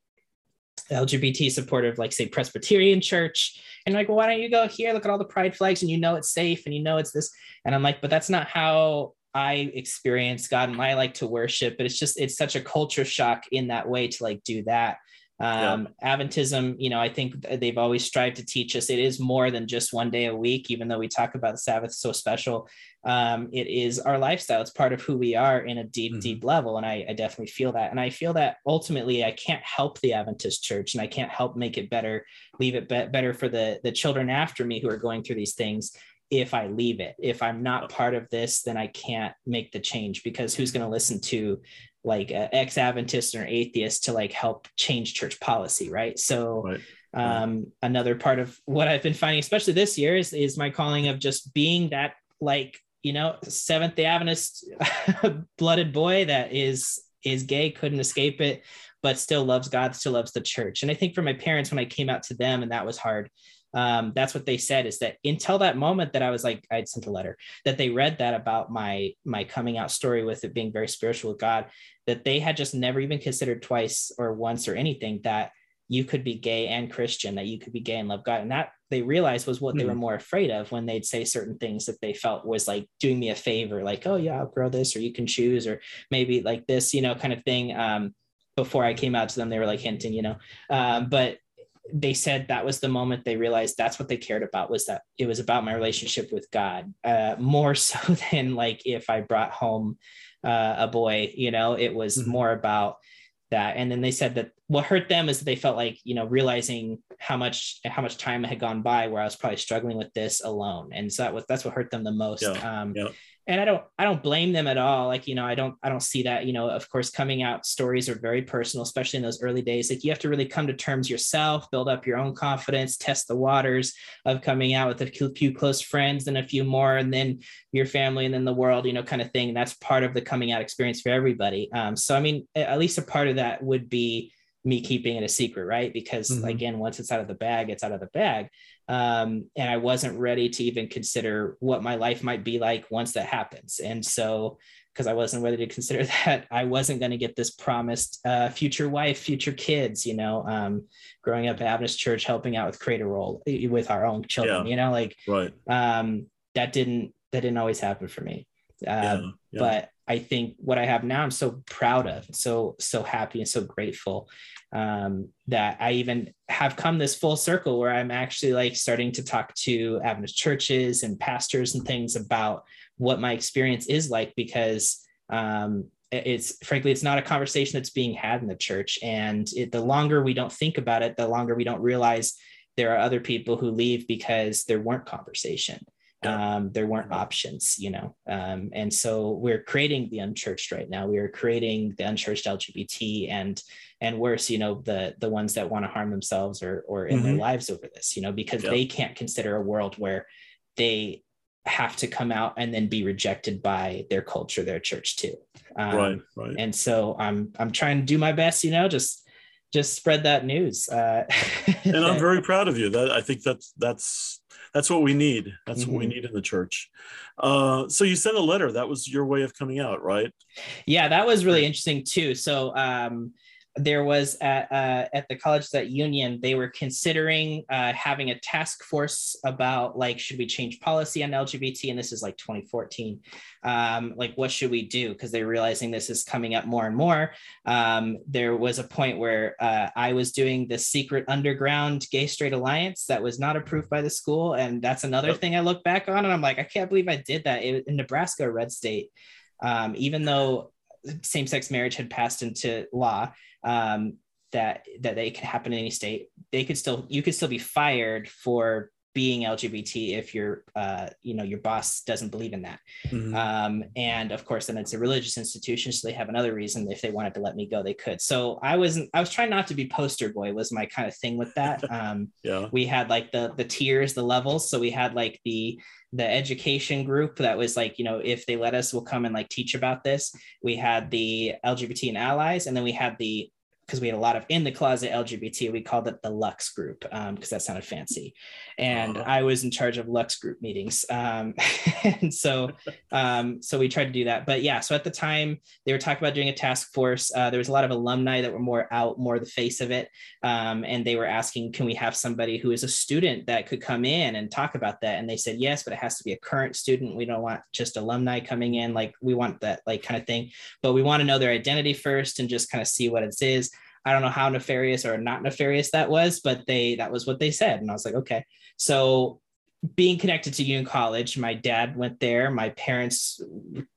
LGBT supportive, like say Presbyterian church, and like, well, why don't you go here? Look at all the pride flags, and you know it's safe, and you know it's this. And I'm like, but that's not how I experience God, and I like to worship. But it's just it's such a culture shock in that way to like do that. Um, yeah. Adventism, you know, I think they've always strived to teach us it is more than just one day a week, even though we talk about the Sabbath so special. Um, it is our lifestyle. It's part of who we are in a deep, mm-hmm. deep level. And I, I, definitely feel that. And I feel that ultimately I can't help the Adventist church and I can't help make it better, leave it be- better for the, the children after me who are going through these things if I leave it. If I'm not part of this, then I can't make the change because who's going to listen to like ex Adventist or atheist to like help change church policy, right? So, right. Um, another part of what I've been finding, especially this year, is is my calling of just being that like you know Seventh Day Adventist blooded boy that is is gay, couldn't escape it, but still loves God, still loves the church. And I think for my parents, when I came out to them, and that was hard um, that's what they said is that until that moment that I was like, I'd sent a letter that they read that about my my coming out story with it being very spiritual with God, that they had just never even considered twice or once or anything that you could be gay and Christian, that you could be gay and love God. And that they realized was what mm they were hmm. more afraid of when they'd say certain things that they felt was like doing me a favor, like, oh yeah, I'll grow this, or you can choose, or maybe like this, you know, kind of thing. Um, before I came out to them, they were like hinting, you know. Um, but they said that was the moment they realized that's what they cared about was that it was about my relationship with God uh, more so than like if I brought home uh, a boy, you know, it was mm-hmm. more about that. And then they said that what hurt them is that they felt like, you know, realizing how much, how much time had gone by where I was probably struggling with this alone. And so that was, that's what hurt them the most. Yeah. Um, yeah and I don't I don't blame them at all. Like you know I don't I don't see that you know of course coming out stories are very personal, especially in those early days. Like you have to really come to terms yourself, build up your own confidence, test the waters of coming out with a few close friends and a few more, and then your family and then the world, you know, kind of thing. That's part of the coming out experience for everybody. Um, so I mean, at least a part of that would be me keeping it a secret, right? Because mm-hmm. again, once it's out of the bag, it's out of the bag um, and I wasn't ready to even consider what my life might be like once that happens. And so, because I wasn't ready to consider that, I wasn't going to get this promised uh, future wife, future kids. You know, um, growing up at Adventist Church, helping out with cradle roll with our own children. Yeah. You know, like right. Um, that didn't that didn't always happen for me. Yeah. Yeah. But I think what I have now, I'm so proud of, so so happy and so grateful um, that I even have come this full circle where I'm actually like starting to talk to Adventist churches and pastors and things about what my experience is like because um, it's frankly it's not a conversation that's being had in the church. And it, the longer we don't think about it the longer we don't realize there are other people who leave because there weren't conversation. Um, there weren't options you know? Um, and so we're creating the unchurched right now. We are creating the unchurched lgbt and and worse you know the the ones that want to harm themselves or or in mm-hmm. their lives over this you know because they can't consider a world where they have to come out and then be rejected by their culture their church too um, right right and so i'm i'm trying to do my best you know just just spread that news uh, and i'm very proud of you that i think that's that's that's what we need. That's mm-hmm. what we mm-hmm. need in the church. Uh, so you sent a letter. That was your way of coming out, right? Yeah, that was really interesting too. So um, there was at, uh, at the college that union they were considering uh, having a task force about like should we change policy on lgbt and this is like 2014 um, like what should we do? Because they're realizing this is coming up more and more. Um, there was a point where uh, i was doing the secret underground gay straight alliance that was not approved by the school and that's another yep. thing i look back on and i'm like i can't believe i did that it, in nebraska red state. Um, even though same-sex marriage had passed into law um, that that they could happen in any state. They could still you could still be fired for being LGBT if your uh, you know your boss doesn't believe in that. Mm-hmm. Um, and of course, then it's a religious institution, so they have another reason. If they wanted to let me go, they could. So I wasn't. I was trying not to be poster boy. Was my kind of thing with that. Um, yeah. We had like the the tiers, the levels. So we had like the the education group that was like you know if they let us we'll come and like teach about this. We had the lgbt and allies and then we had the because we had a lot of in the closet LGBT. We called it the Lux group because um, that sounded fancy. And uh-huh. I was in charge of Lux group meetings. Um, and so, um, so we tried to do that. But yeah, so at the time they were talking about doing a task force. Uh, there was a lot of alumni that were more out, more the face of it. Um, and they were asking, can we have somebody who is a student that could come in and talk about that? And they said, yes, but it has to be a current student. We don't want just alumni coming in. Like we want that like kind of thing, but we want to know their identity first and just kind of see what it is. I don't know how nefarious or not nefarious that was, but they that was what they said, and I was like, okay. So being connected to Union College, my dad went there. My parents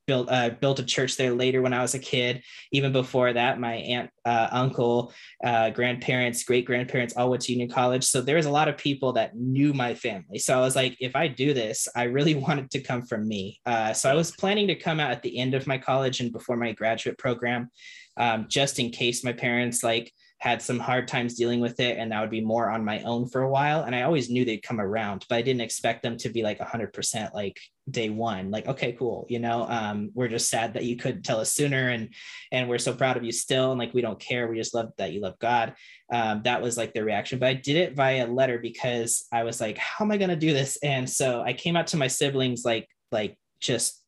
built uh, built a church there later when I was a kid. Even before that, my aunt, uh, uncle, uh, grandparents, great grandparents all went to Union College. So there was a lot of people that knew my family. So I was like, if I do this, I really wanted it to come from me. Uh, so I was planning to come out at the end of my college and before my graduate program um, just in case my parents like had some hard times dealing with it and that would be more on my own for a while. And i always knew they'd come around but i didn't expect them to be like 100% like day one like okay cool you know? Um, we're just sad that you couldn't tell us sooner and and we're so proud of you still and like we don't care. We just love that you love god. Um, that was like the reaction. But i did it via letter because i was like how am i going to do this? And so i came out to my siblings like like just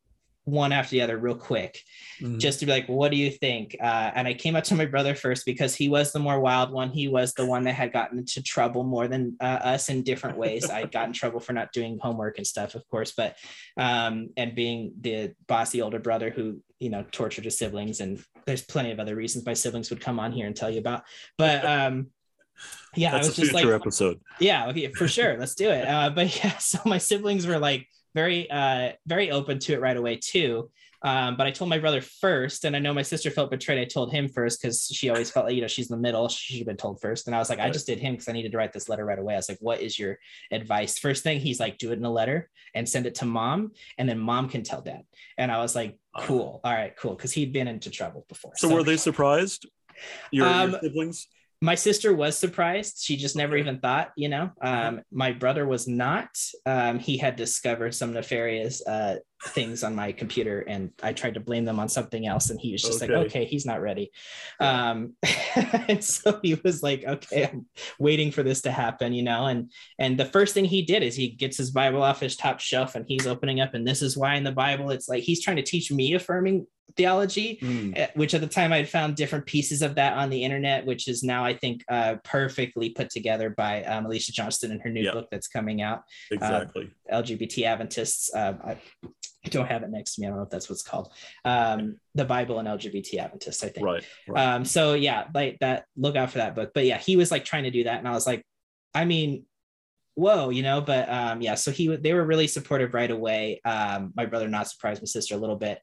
one after the other real quick mm-hmm. just to be like what do you think? Uh, and i came up to my brother first because he was the more wild one. He was the one that had gotten into trouble more than uh, us in different ways. I got in trouble for not doing homework and stuff of course but um, and being the bossy older brother who you know tortured his siblings and there's plenty of other reasons my siblings would come on here and tell you about. But um yeah that's I was a future like, episode. yeah okay for sure let's do it. Uh, but yeah so my siblings were like very uh, very open to it right away too. Um, but I told my brother first, and I know my sister felt betrayed. I told him first because she always felt like, you know, she's in the middle. She'd been told first. And I was like, right. I just did him because I needed to write this letter right away. I was like, what is your advice? First thing, he's like, do it in a letter and send it to mom. And then mom can tell dad. And I was like, cool. All right, cool. Because he'd been into trouble before. So, so were they surprised? Your, um, your siblings? My sister was surprised. She just never even thought you know um, my brother was not. Um, he had discovered some nefarious uh, things on my computer and i tried to blame them on something else and he was just okay. like okay he's not ready um, and so he was like okay i'm waiting for this to happen you know and and the first thing he did is he gets his bible off his top shelf and he's opening up and this is why in the bible it's like he's trying to teach me affirming theology, mm. which at the time I had found different pieces of that on the internet, which is now I think uh, perfectly put together by um, Alicia Johnston in her new yep. book that's coming out. Exactly. Uh, LGBT Adventists. Uh, I don't have it next to me. I don't know if that's what's called. Um, the Bible and LGBT Adventists, I think. Right. right. Um, so yeah, like that. Look out for that book. But yeah, he was like trying to do that, and I was like, I mean, whoa you know but um yeah so he they were really supportive right away um my brother not surprised my sister a little bit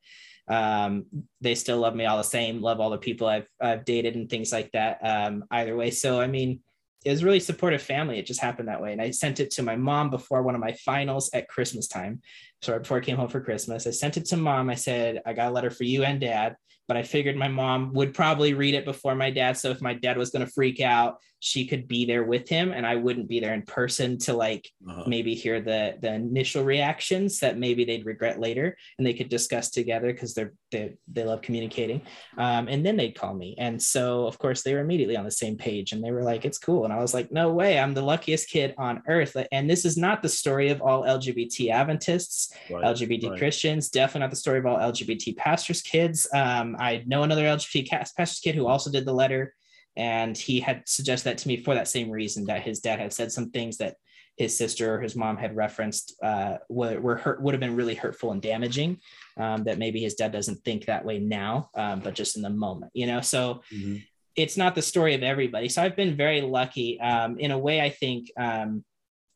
um, they still love me all the same, love all the people I've, I've dated and things like that. Um, either way. So, I mean, it was really supportive family. It just happened that way. And I sent it to my mom before one of my finals at Christmas time. So before I came home for Christmas, I sent it to mom. I said, I got a letter for you and dad but I figured my mom would probably read it before my dad. So if my dad was going to freak out, she could be there with him and I wouldn't be there in person to like uh-huh. maybe hear the the initial reactions that maybe they'd regret later and they could discuss together because they're they, they love communicating. Um, and then they'd call me. And so of course they were immediately on the same page and they were like, it's cool. And I was like, no way, I'm the luckiest kid on earth. And this is not the story of all LGBT Adventists, right. LGBT right. Christians, definitely not the story of all LGBT pastors' kids. Um, I know another LGBT pastor's kid who also did the letter. And he had suggested that to me for that same reason that his dad had said some things that his sister or his mom had referenced uh, were, were hurt, would have been really hurtful and damaging. Um, that maybe his dad doesn't think that way now, um, but just in the moment, you know. So mm-hmm. it's not the story of everybody. So I've been very lucky. Um, in a way, I think um,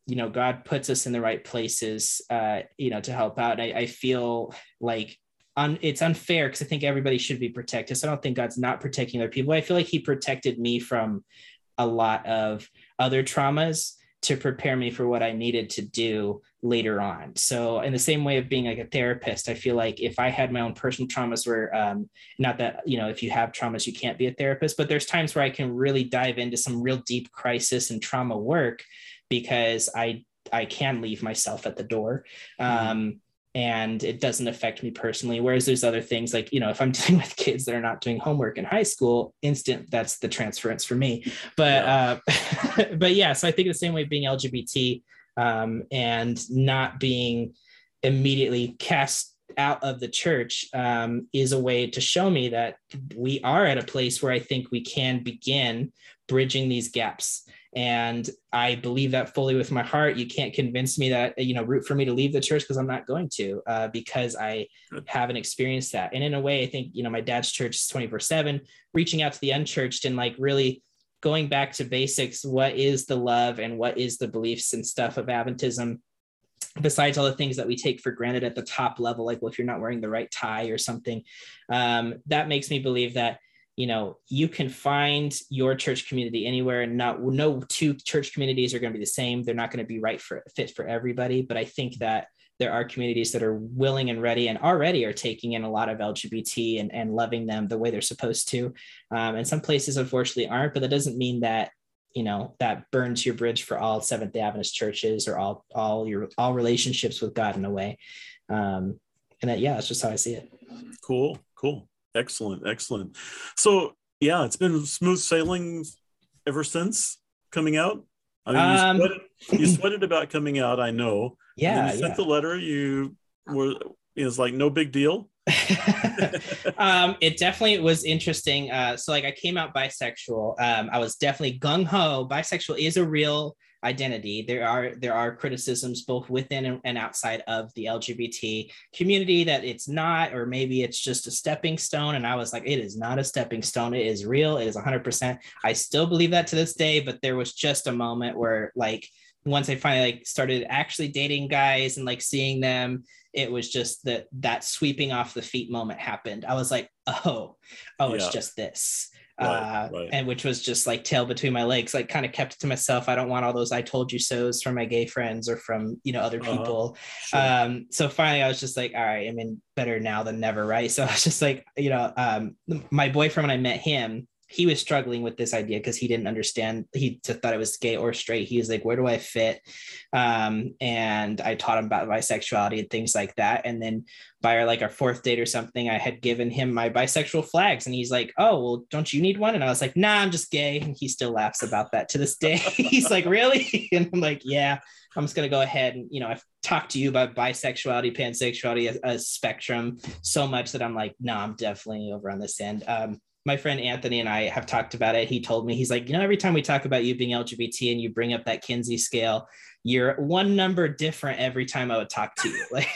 you know God puts us in the right places, uh, you know, to help out. I, I feel like un, it's unfair because I think everybody should be protected. So I don't think God's not protecting other people. I feel like He protected me from a lot of other traumas to prepare me for what I needed to do later on. So, in the same way of being like a therapist, I feel like if I had my own personal traumas, where um, not that you know, if you have traumas, you can't be a therapist, but there's times where I can really dive into some real deep crisis and trauma work because I I can leave myself at the door. Mm-hmm. Um, and it doesn't affect me personally. Whereas there's other things like, you know, if I'm dealing with kids that are not doing homework in high school, instant, that's the transference for me. But, yeah. uh, but yeah, so I think the same way being LGBT um, and not being immediately cast out of the church um, is a way to show me that we are at a place where I think we can begin bridging these gaps and i believe that fully with my heart. You can't convince me that you know root for me to leave the church because i'm not going to uh, because i haven't experienced that. And in a way i think you know my dad's church is 24 7 reaching out to the unchurched and like really going back to basics what is the love and what is the beliefs and stuff of adventism? Besides all the things that we take for granted at the top level like well if you're not wearing the right tie or something um, that makes me believe that you know you can find your church community anywhere. And not no two church communities are going to be the same. They're not going to be right for fit for everybody. But i think that there are communities that are willing and ready and already are taking in a lot of lgbt and, and loving them the way they're supposed to. Um, and some places unfortunately aren't but that doesn't mean that you know that burns your bridge for all seventh day adventist churches or all all your all relationships with god in a way. Um, and that yeah that's just how i see it. Cool cool Excellent, excellent. So yeah, it's been smooth sailing ever since coming out. I mean, you, um, sweated, you sweated about coming out. I know. Yeah. you sent yeah. the letter. You were. It was like no big deal. um, it definitely was interesting. Uh, so like I came out bisexual. Um, I was definitely gung ho. Bisexual is a real identity. There are there are criticisms both within and outside of the LGBT community that it's not, or maybe it's just a stepping stone. And I was like, it is not a stepping stone. It is real. It is 100%. I still believe that to this day, but there was just a moment where like once I finally like started actually dating guys and like seeing them, it was just that that sweeping off the feet moment happened. I was like, oh, oh, yeah. it's just this. Uh, right. and which was just like tail between my legs like kind of kept it to myself i don't want all those i told you so's from my gay friends or from you know other uh-huh. people uh-huh. sure. um so finally i was just like all right i mean better now than never right so i was just like you know um my boyfriend when i met him he was struggling with this idea because he didn't understand he thought it was gay or straight. He was like where do i fit? Um, and i taught him about bisexuality and things like that. And then by our like our fourth date or something i had given him my bisexual flags and he's like oh well don't you need one? And i was like nah i'm just gay. And he still laughs about that to this day. He's like really? And i'm like yeah i'm just going to go ahead and you know i've talked to you about bisexuality pansexuality a, a spectrum so much that i'm like no i'm definitely over on this end. Um, my friend Anthony and I have talked about it. He told me, he's like, you know, every time we talk about you being LGBT and you bring up that Kinsey scale, you're one number different every time I would talk to you. Like,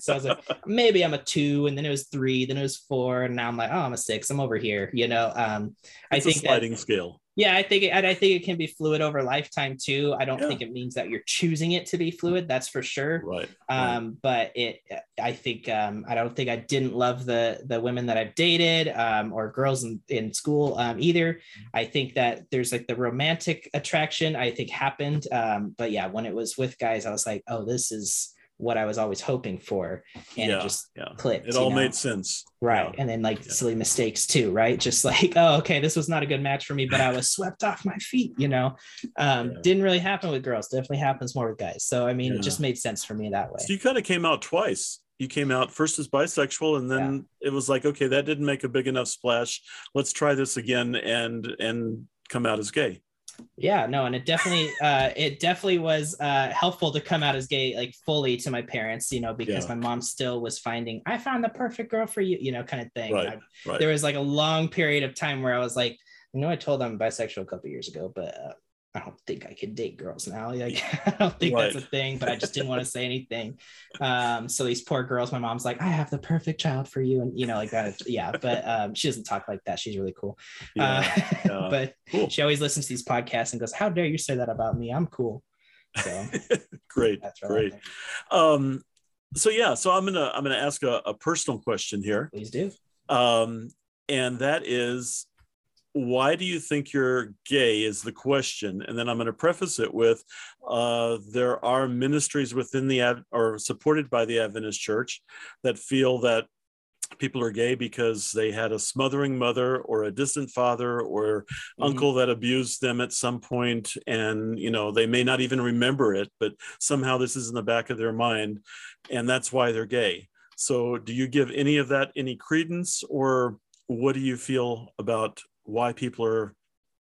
so I was like, maybe I'm a two, and then it was three, then it was four, and now I'm like, oh, I'm a six. I'm over here. You know, um, I think sliding that, scale yeah i think it, and i think it can be fluid over lifetime too i don't yeah. think it means that you're choosing it to be fluid that's for sure right, um right. but it i think um i don't think i didn't love the the women that i've dated um or girls in, in school um either i think that there's like the romantic attraction i think happened um but yeah when it was with guys i was like oh this is what I was always hoping for. And yeah, it just yeah. clicked. It all know? made sense. Right. Yeah. And then like yeah. silly mistakes too, right? Just like, oh, okay, this was not a good match for me, but I was swept off my feet, you know. Um, didn't really happen with girls, definitely happens more with guys. So I mean, it just made sense for me that way. So you kind of came out twice. You came out first as bisexual, and then it was like, okay, that didn't make a big enough splash. Let's try this again and and come out as gay yeah no and it definitely uh it definitely was uh helpful to come out as gay like fully to my parents you know because yeah. my mom still was finding i found the perfect girl for you you know kind of thing right, I, right. there was like a long period of time where i was like you know, I told I'm bisexual a couple years ago, but uh, I don't think I can date girls now. Like, I don't think right. that's a thing, but I just didn't want to say anything. Um, so these poor girls, my mom's like, I have the perfect child for you. And, you know, like that. Yeah. But um, she doesn't talk like that. She's really cool. Yeah, uh, but cool. she always listens to these podcasts and goes, How dare you say that about me? I'm cool. So great. That's great. Um, so yeah, so I'm gonna I'm gonna ask a, a personal question here. Please do. Um, and that is why do you think you're gay is the question and then i'm going to preface it with uh, there are ministries within the or supported by the adventist church that feel that people are gay because they had a smothering mother or a distant father or mm-hmm. uncle that abused them at some point and you know they may not even remember it but somehow this is in the back of their mind and that's why they're gay so do you give any of that any credence or what do you feel about why people are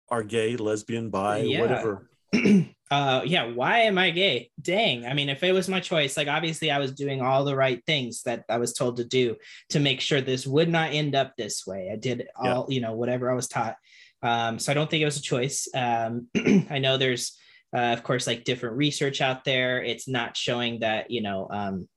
are gay, lesbian, bi, yeah. whatever. uh yeah, why am I gay? Dang. I mean, if it was my choice, like obviously I was doing all the right things that I was told to do to make sure this would not end up this way. I did all, yeah. you know, whatever I was taught. Um, so I don't think it was a choice. Um, I know there's uh, of course like different research out there. It's not showing that, you know, um,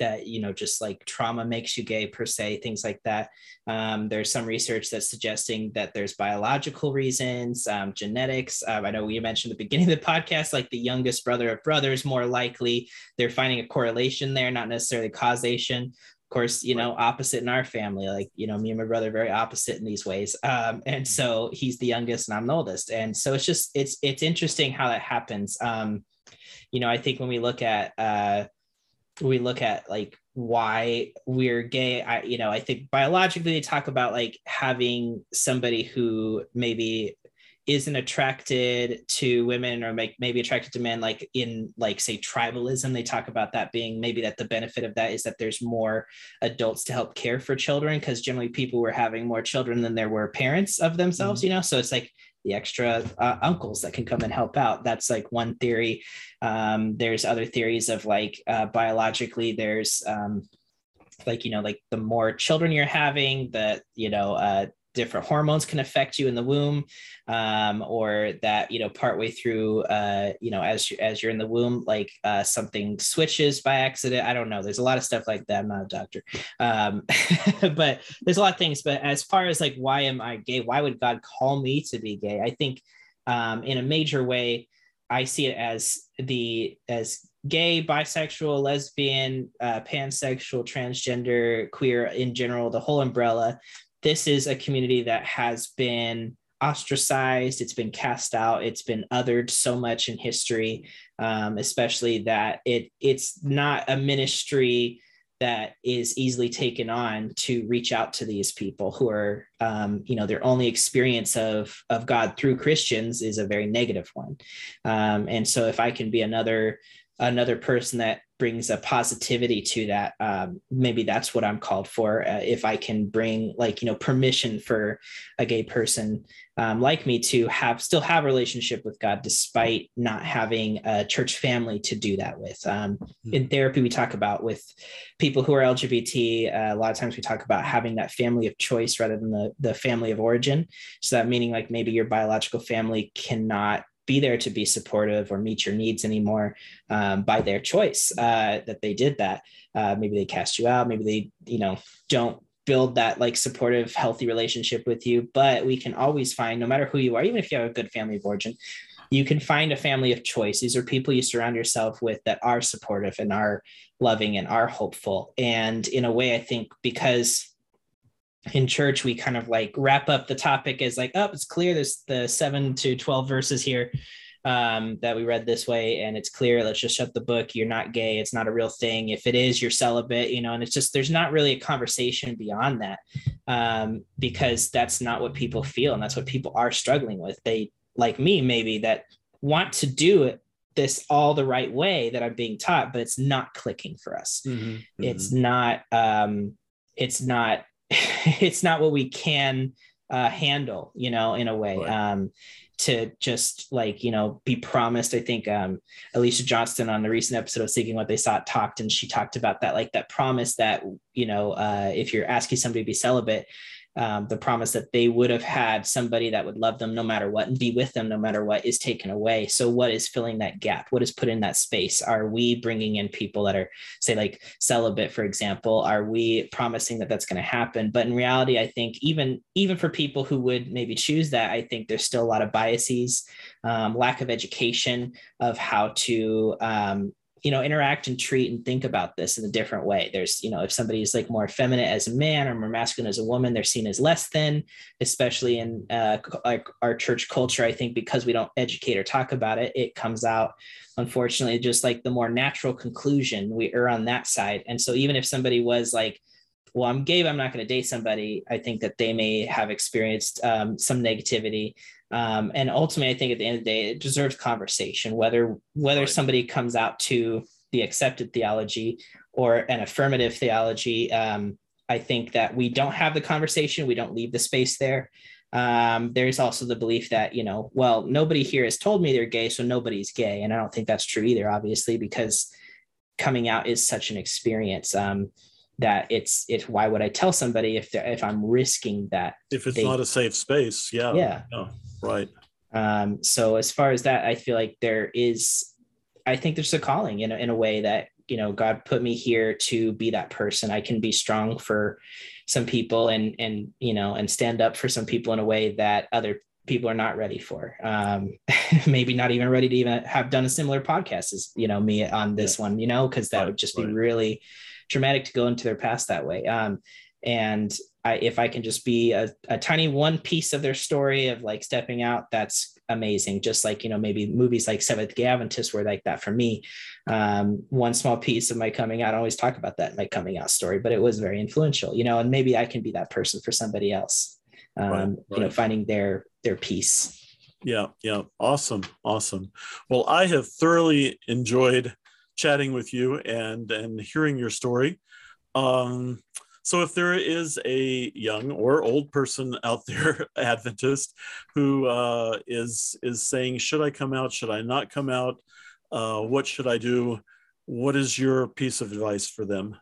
that you know just like trauma makes you gay per se things like that. Um, there's some research that's suggesting that there's biological reasons um, genetics. Um, i know we mentioned at the beginning of the podcast like the youngest brother of brothers more likely they're finding a correlation there not necessarily causation. Of course you know opposite in our family like you know me and my brother very opposite in these ways. Um, and so he's the youngest and i'm the oldest. And so it's just it's it's interesting how that happens. Um, you know i think when we look at uh, we look at like why we're gay i you know i think biologically they talk about like having somebody who maybe isn't attracted to women or make, maybe attracted to men like in like say tribalism they talk about that being maybe that the benefit of that is that there's more adults to help care for children because generally people were having more children than there were parents of themselves mm-hmm. you know so it's like the extra uh, uncles that can come and help out. That's like one theory. Um, there's other theories of like uh, biologically, there's um, like, you know, like the more children you're having, the, you know, uh, different hormones can affect you in the womb um, or that you know partway through uh, you know as you as you're in the womb like uh, something switches by accident. I don't know. There's a lot of stuff like that. I'm not a doctor. Um, but there's a lot of things. But as far as like why am i gay? Why would god call me to be gay? I think um, in a major way i see it as the as gay bisexual lesbian uh, pansexual transgender queer in general the whole umbrella this is a community that has been ostracized, it's been cast out, it's been othered so much in history, um, especially that it it's not a ministry that is easily taken on to reach out to these people who are um, you know their only experience of of god through christians is a very negative one. Um, and so if i can be another another person that brings a positivity to that um, maybe that's what i'm called for uh, if i can bring like you know permission for a gay person um, like me to have still have a relationship with god despite not having a church family to do that with um, mm-hmm. in therapy we talk about with people who are lgbt uh, a lot of times we talk about having that family of choice rather than the, the family of origin so that meaning like maybe your biological family cannot be there to be supportive or meet your needs anymore um, by their choice uh, that they did that. Uh, maybe they cast you out. Maybe they, you know, don't build that like supportive, healthy relationship with you. But we can always find, no matter who you are, even if you have a good family of origin, you can find a family of choice. These are people you surround yourself with that are supportive and are loving and are hopeful. And in a way, I think because in church we kind of like wrap up the topic as like oh it's clear there's the 7 to 12 verses here um, that we read this way and it's clear let's just shut the book. You're not gay. It's not a real thing. If it is you're celibate you know and it's just there's not really a conversation beyond that um, because that's not what people feel and that's what people are struggling with. They like me maybe that want to do it this all the right way that i'm being taught but it's not clicking for us. Mm-hmm, mm-hmm. it's not um it's not it's not what we can uh, handle, you know, in a way. Right. Um, to just like you know be promised. I think um, Alicia Johnston on the recent episode of Seeking What They Sought talked, and she talked about that like that promise that you know uh, if you're asking somebody to be celibate, um, the promise that they would have had somebody that would love them no matter what and be with them no matter what is taken away. So, what is filling that gap? What is put in that space? Are we bringing in people that are, say, like celibate, for example? Are we promising that that's going to happen? But in reality, I think even even for people who would maybe choose that, I think there's still a lot of biases, um, lack of education of how to um, you know interact and treat and think about this in a different way. There's you know if somebody is like more feminine as a man or more masculine as a woman they're seen as less than especially in uh, like our church culture i think because we don't educate or talk about it it comes out unfortunately just like the more natural conclusion we are on that side. And so even if somebody was like well i'm gay but i'm not going to date somebody i think that they may have experienced um, some negativity um, and ultimately, I think at the end of the day, it deserves conversation. Whether whether right. somebody comes out to the accepted theology or an affirmative theology, um, I think that we don't have the conversation. We don't leave the space there. Um, there's also the belief that you know, well, nobody here has told me they're gay, so nobody's gay, and I don't think that's true either. Obviously, because coming out is such an experience. Um, that it's it's why would I tell somebody if if I'm risking that if it's they, not a safe space yeah yeah right um so as far as that I feel like there is I think there's a calling in a, in a way that you know God put me here to be that person I can be strong for some people and and you know and stand up for some people in a way that other people are not ready for um maybe not even ready to even have done a similar podcast as you know me on this yeah. one you know because that right, would just right. be really dramatic to go into their past that way. Um, and I, if I can just be a, a tiny one piece of their story of like stepping out, that's amazing. Just like, you know, maybe movies like Seventh-Gay Adventist were like that for me. Um, one small piece of my coming out, I always talk about that, my coming out story, but it was very influential, you know, and maybe I can be that person for somebody else, um, right, right. you know, finding their, their piece. Yeah. Yeah. Awesome. Awesome. Well, I have thoroughly enjoyed chatting with you and and hearing your story. Um, so if there is a young or old person out there, Adventist, who uh, is is saying, should I come out? Should I not come out? Uh, what should I do? What is your piece of advice for them?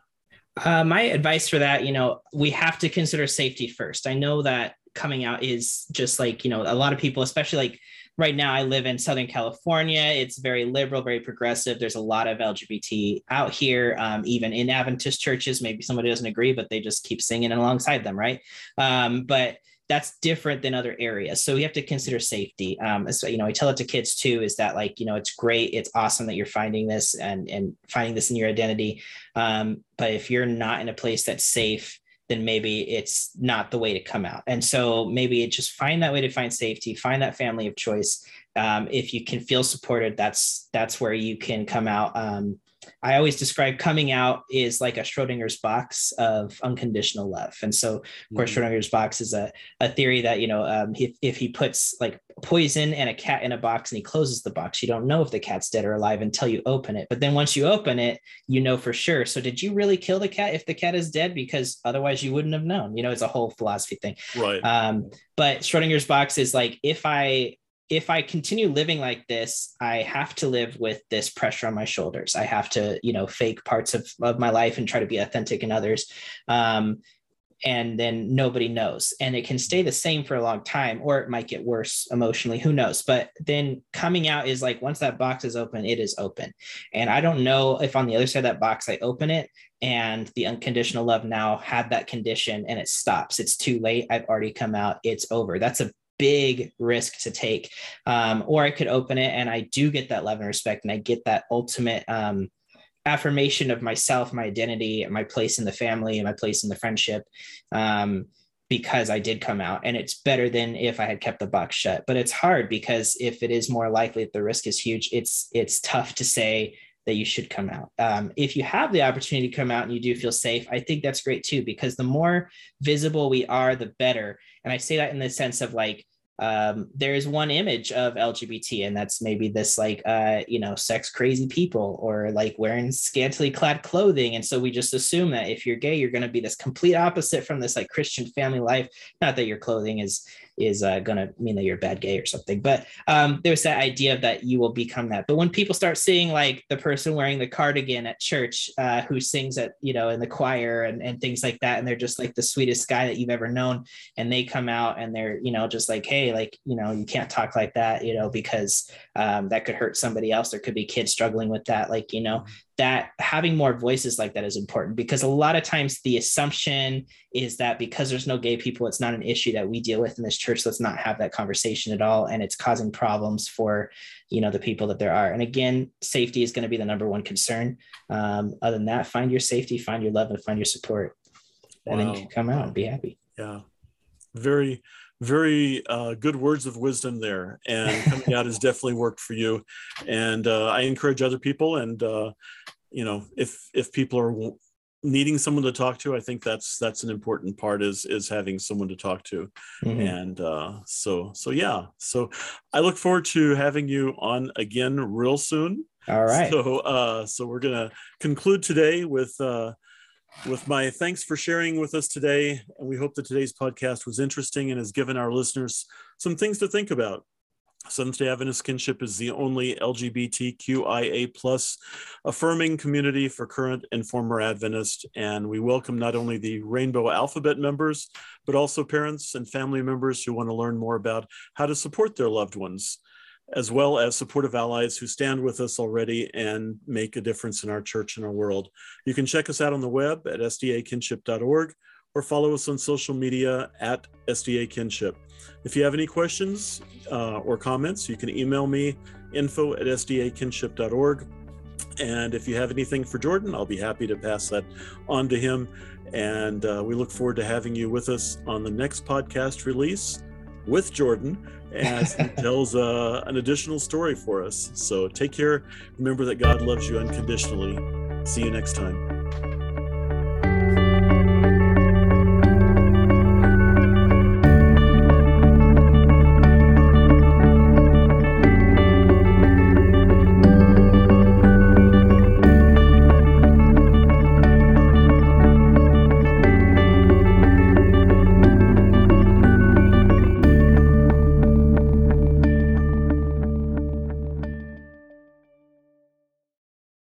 Uh, my advice for that, you know, we have to consider safety first. I know that coming out is just like you know a lot of people, especially like right now I live in Southern California. It's very liberal, very progressive. There's a lot of LGBT out here, um, even in Adventist churches. Maybe somebody doesn't agree, but they just keep singing alongside them, right? Um, but that's different than other areas. So we have to consider safety. Um, so, you know, I tell it to kids too, is that like, you know, it's great. It's awesome that you're finding this and, and finding this in your identity. Um, but if you're not in a place that's safe, then maybe it's not the way to come out. And so maybe it just find that way to find safety, find that family of choice. Um, if you can feel supported, that's that's where you can come out um, I always describe coming out is like a Schrodinger's box of unconditional love. And so, of course, mm-hmm. Schrodinger's box is a, a theory that, you know, um, if, if he puts like poison and a cat in a box and he closes the box, you don't know if the cat's dead or alive until you open it. But then once you open it, you know for sure. So, did you really kill the cat if the cat is dead? Because otherwise, you wouldn't have known. You know, it's a whole philosophy thing. Right. Um, but Schrodinger's box is like if I if I continue living like this, I have to live with this pressure on my shoulders. I have to, you know, fake parts of, of my life and try to be authentic in others. Um, and then nobody knows. And it can stay the same for a long time, or it might get worse emotionally. Who knows? But then coming out is like once that box is open, it is open. And I don't know if on the other side of that box, I open it and the unconditional love now had that condition and it stops. It's too late. I've already come out. It's over. That's a big risk to take. Um, or I could open it and I do get that love and respect and I get that ultimate um, affirmation of myself, my identity, my place in the family, and my place in the friendship. Um, because I did come out and it's better than if I had kept the box shut. But it's hard because if it is more likely that the risk is huge, it's it's tough to say that you should come out. Um, if you have the opportunity to come out and you do feel safe, I think that's great too, because the more visible we are, the better. And I say that in the sense of like, um, there is one image of LGBT, and that's maybe this like uh, you know sex crazy people or like wearing scantily clad clothing, and so we just assume that if you're gay, you're going to be this complete opposite from this like Christian family life. Not that your clothing is is uh, going to mean that you're a bad gay or something. But um, there's that idea that you will become that. But when people start seeing like the person wearing the cardigan at church uh, who sings at, you know, in the choir and, and things like that, and they're just like the sweetest guy that you've ever known, and they come out and they're, you know, just like, hey, like, you know, you can't talk like that, you know, because um, that could hurt somebody else. There could be kids struggling with that. Like, you know, that having more voices like that is important because a lot of times the assumption is that because there's no gay people, it's not an issue that we deal with in this church. Let's not have that conversation at all. And it's causing problems for, you know, the people that there are. And again, safety is going to be the number one concern. Um, other than that, find your safety, find your love, and find your support. And wow. then you can come out and be happy. Yeah. Very, very uh, good words of wisdom there and coming out has definitely worked for you. And uh, i encourage other people and uh, you know if if people are needing someone to talk to i think that's that's an important part is is having someone to talk to. Mm-hmm. and uh so so yeah. So i look forward to having you on again real soon. All right. So uh so we're gonna conclude today with uh with my thanks for sharing with us today. And we hope that today's podcast was interesting and has given our listeners some things to think about. Seventh Day Adventist Kinship is the only LGBTQIA plus affirming community for current and former Adventists, and we welcome not only the Rainbow Alphabet members, but also parents and family members who want to learn more about how to support their loved ones, as well as supportive allies who stand with us already and make a difference in our church and our world. You can check us out on the web at sdakinship.org or follow us on social media at SDA Kinship. If you have any questions uh, or comments, you can email me info at sdakinship.org. And if you have anything for Jordan, I'll be happy to pass that on to him. And uh, we look forward to having you with us on the next podcast release with Jordan as he tells uh, an additional story for us. So take care. Remember that God loves you unconditionally. See you next time.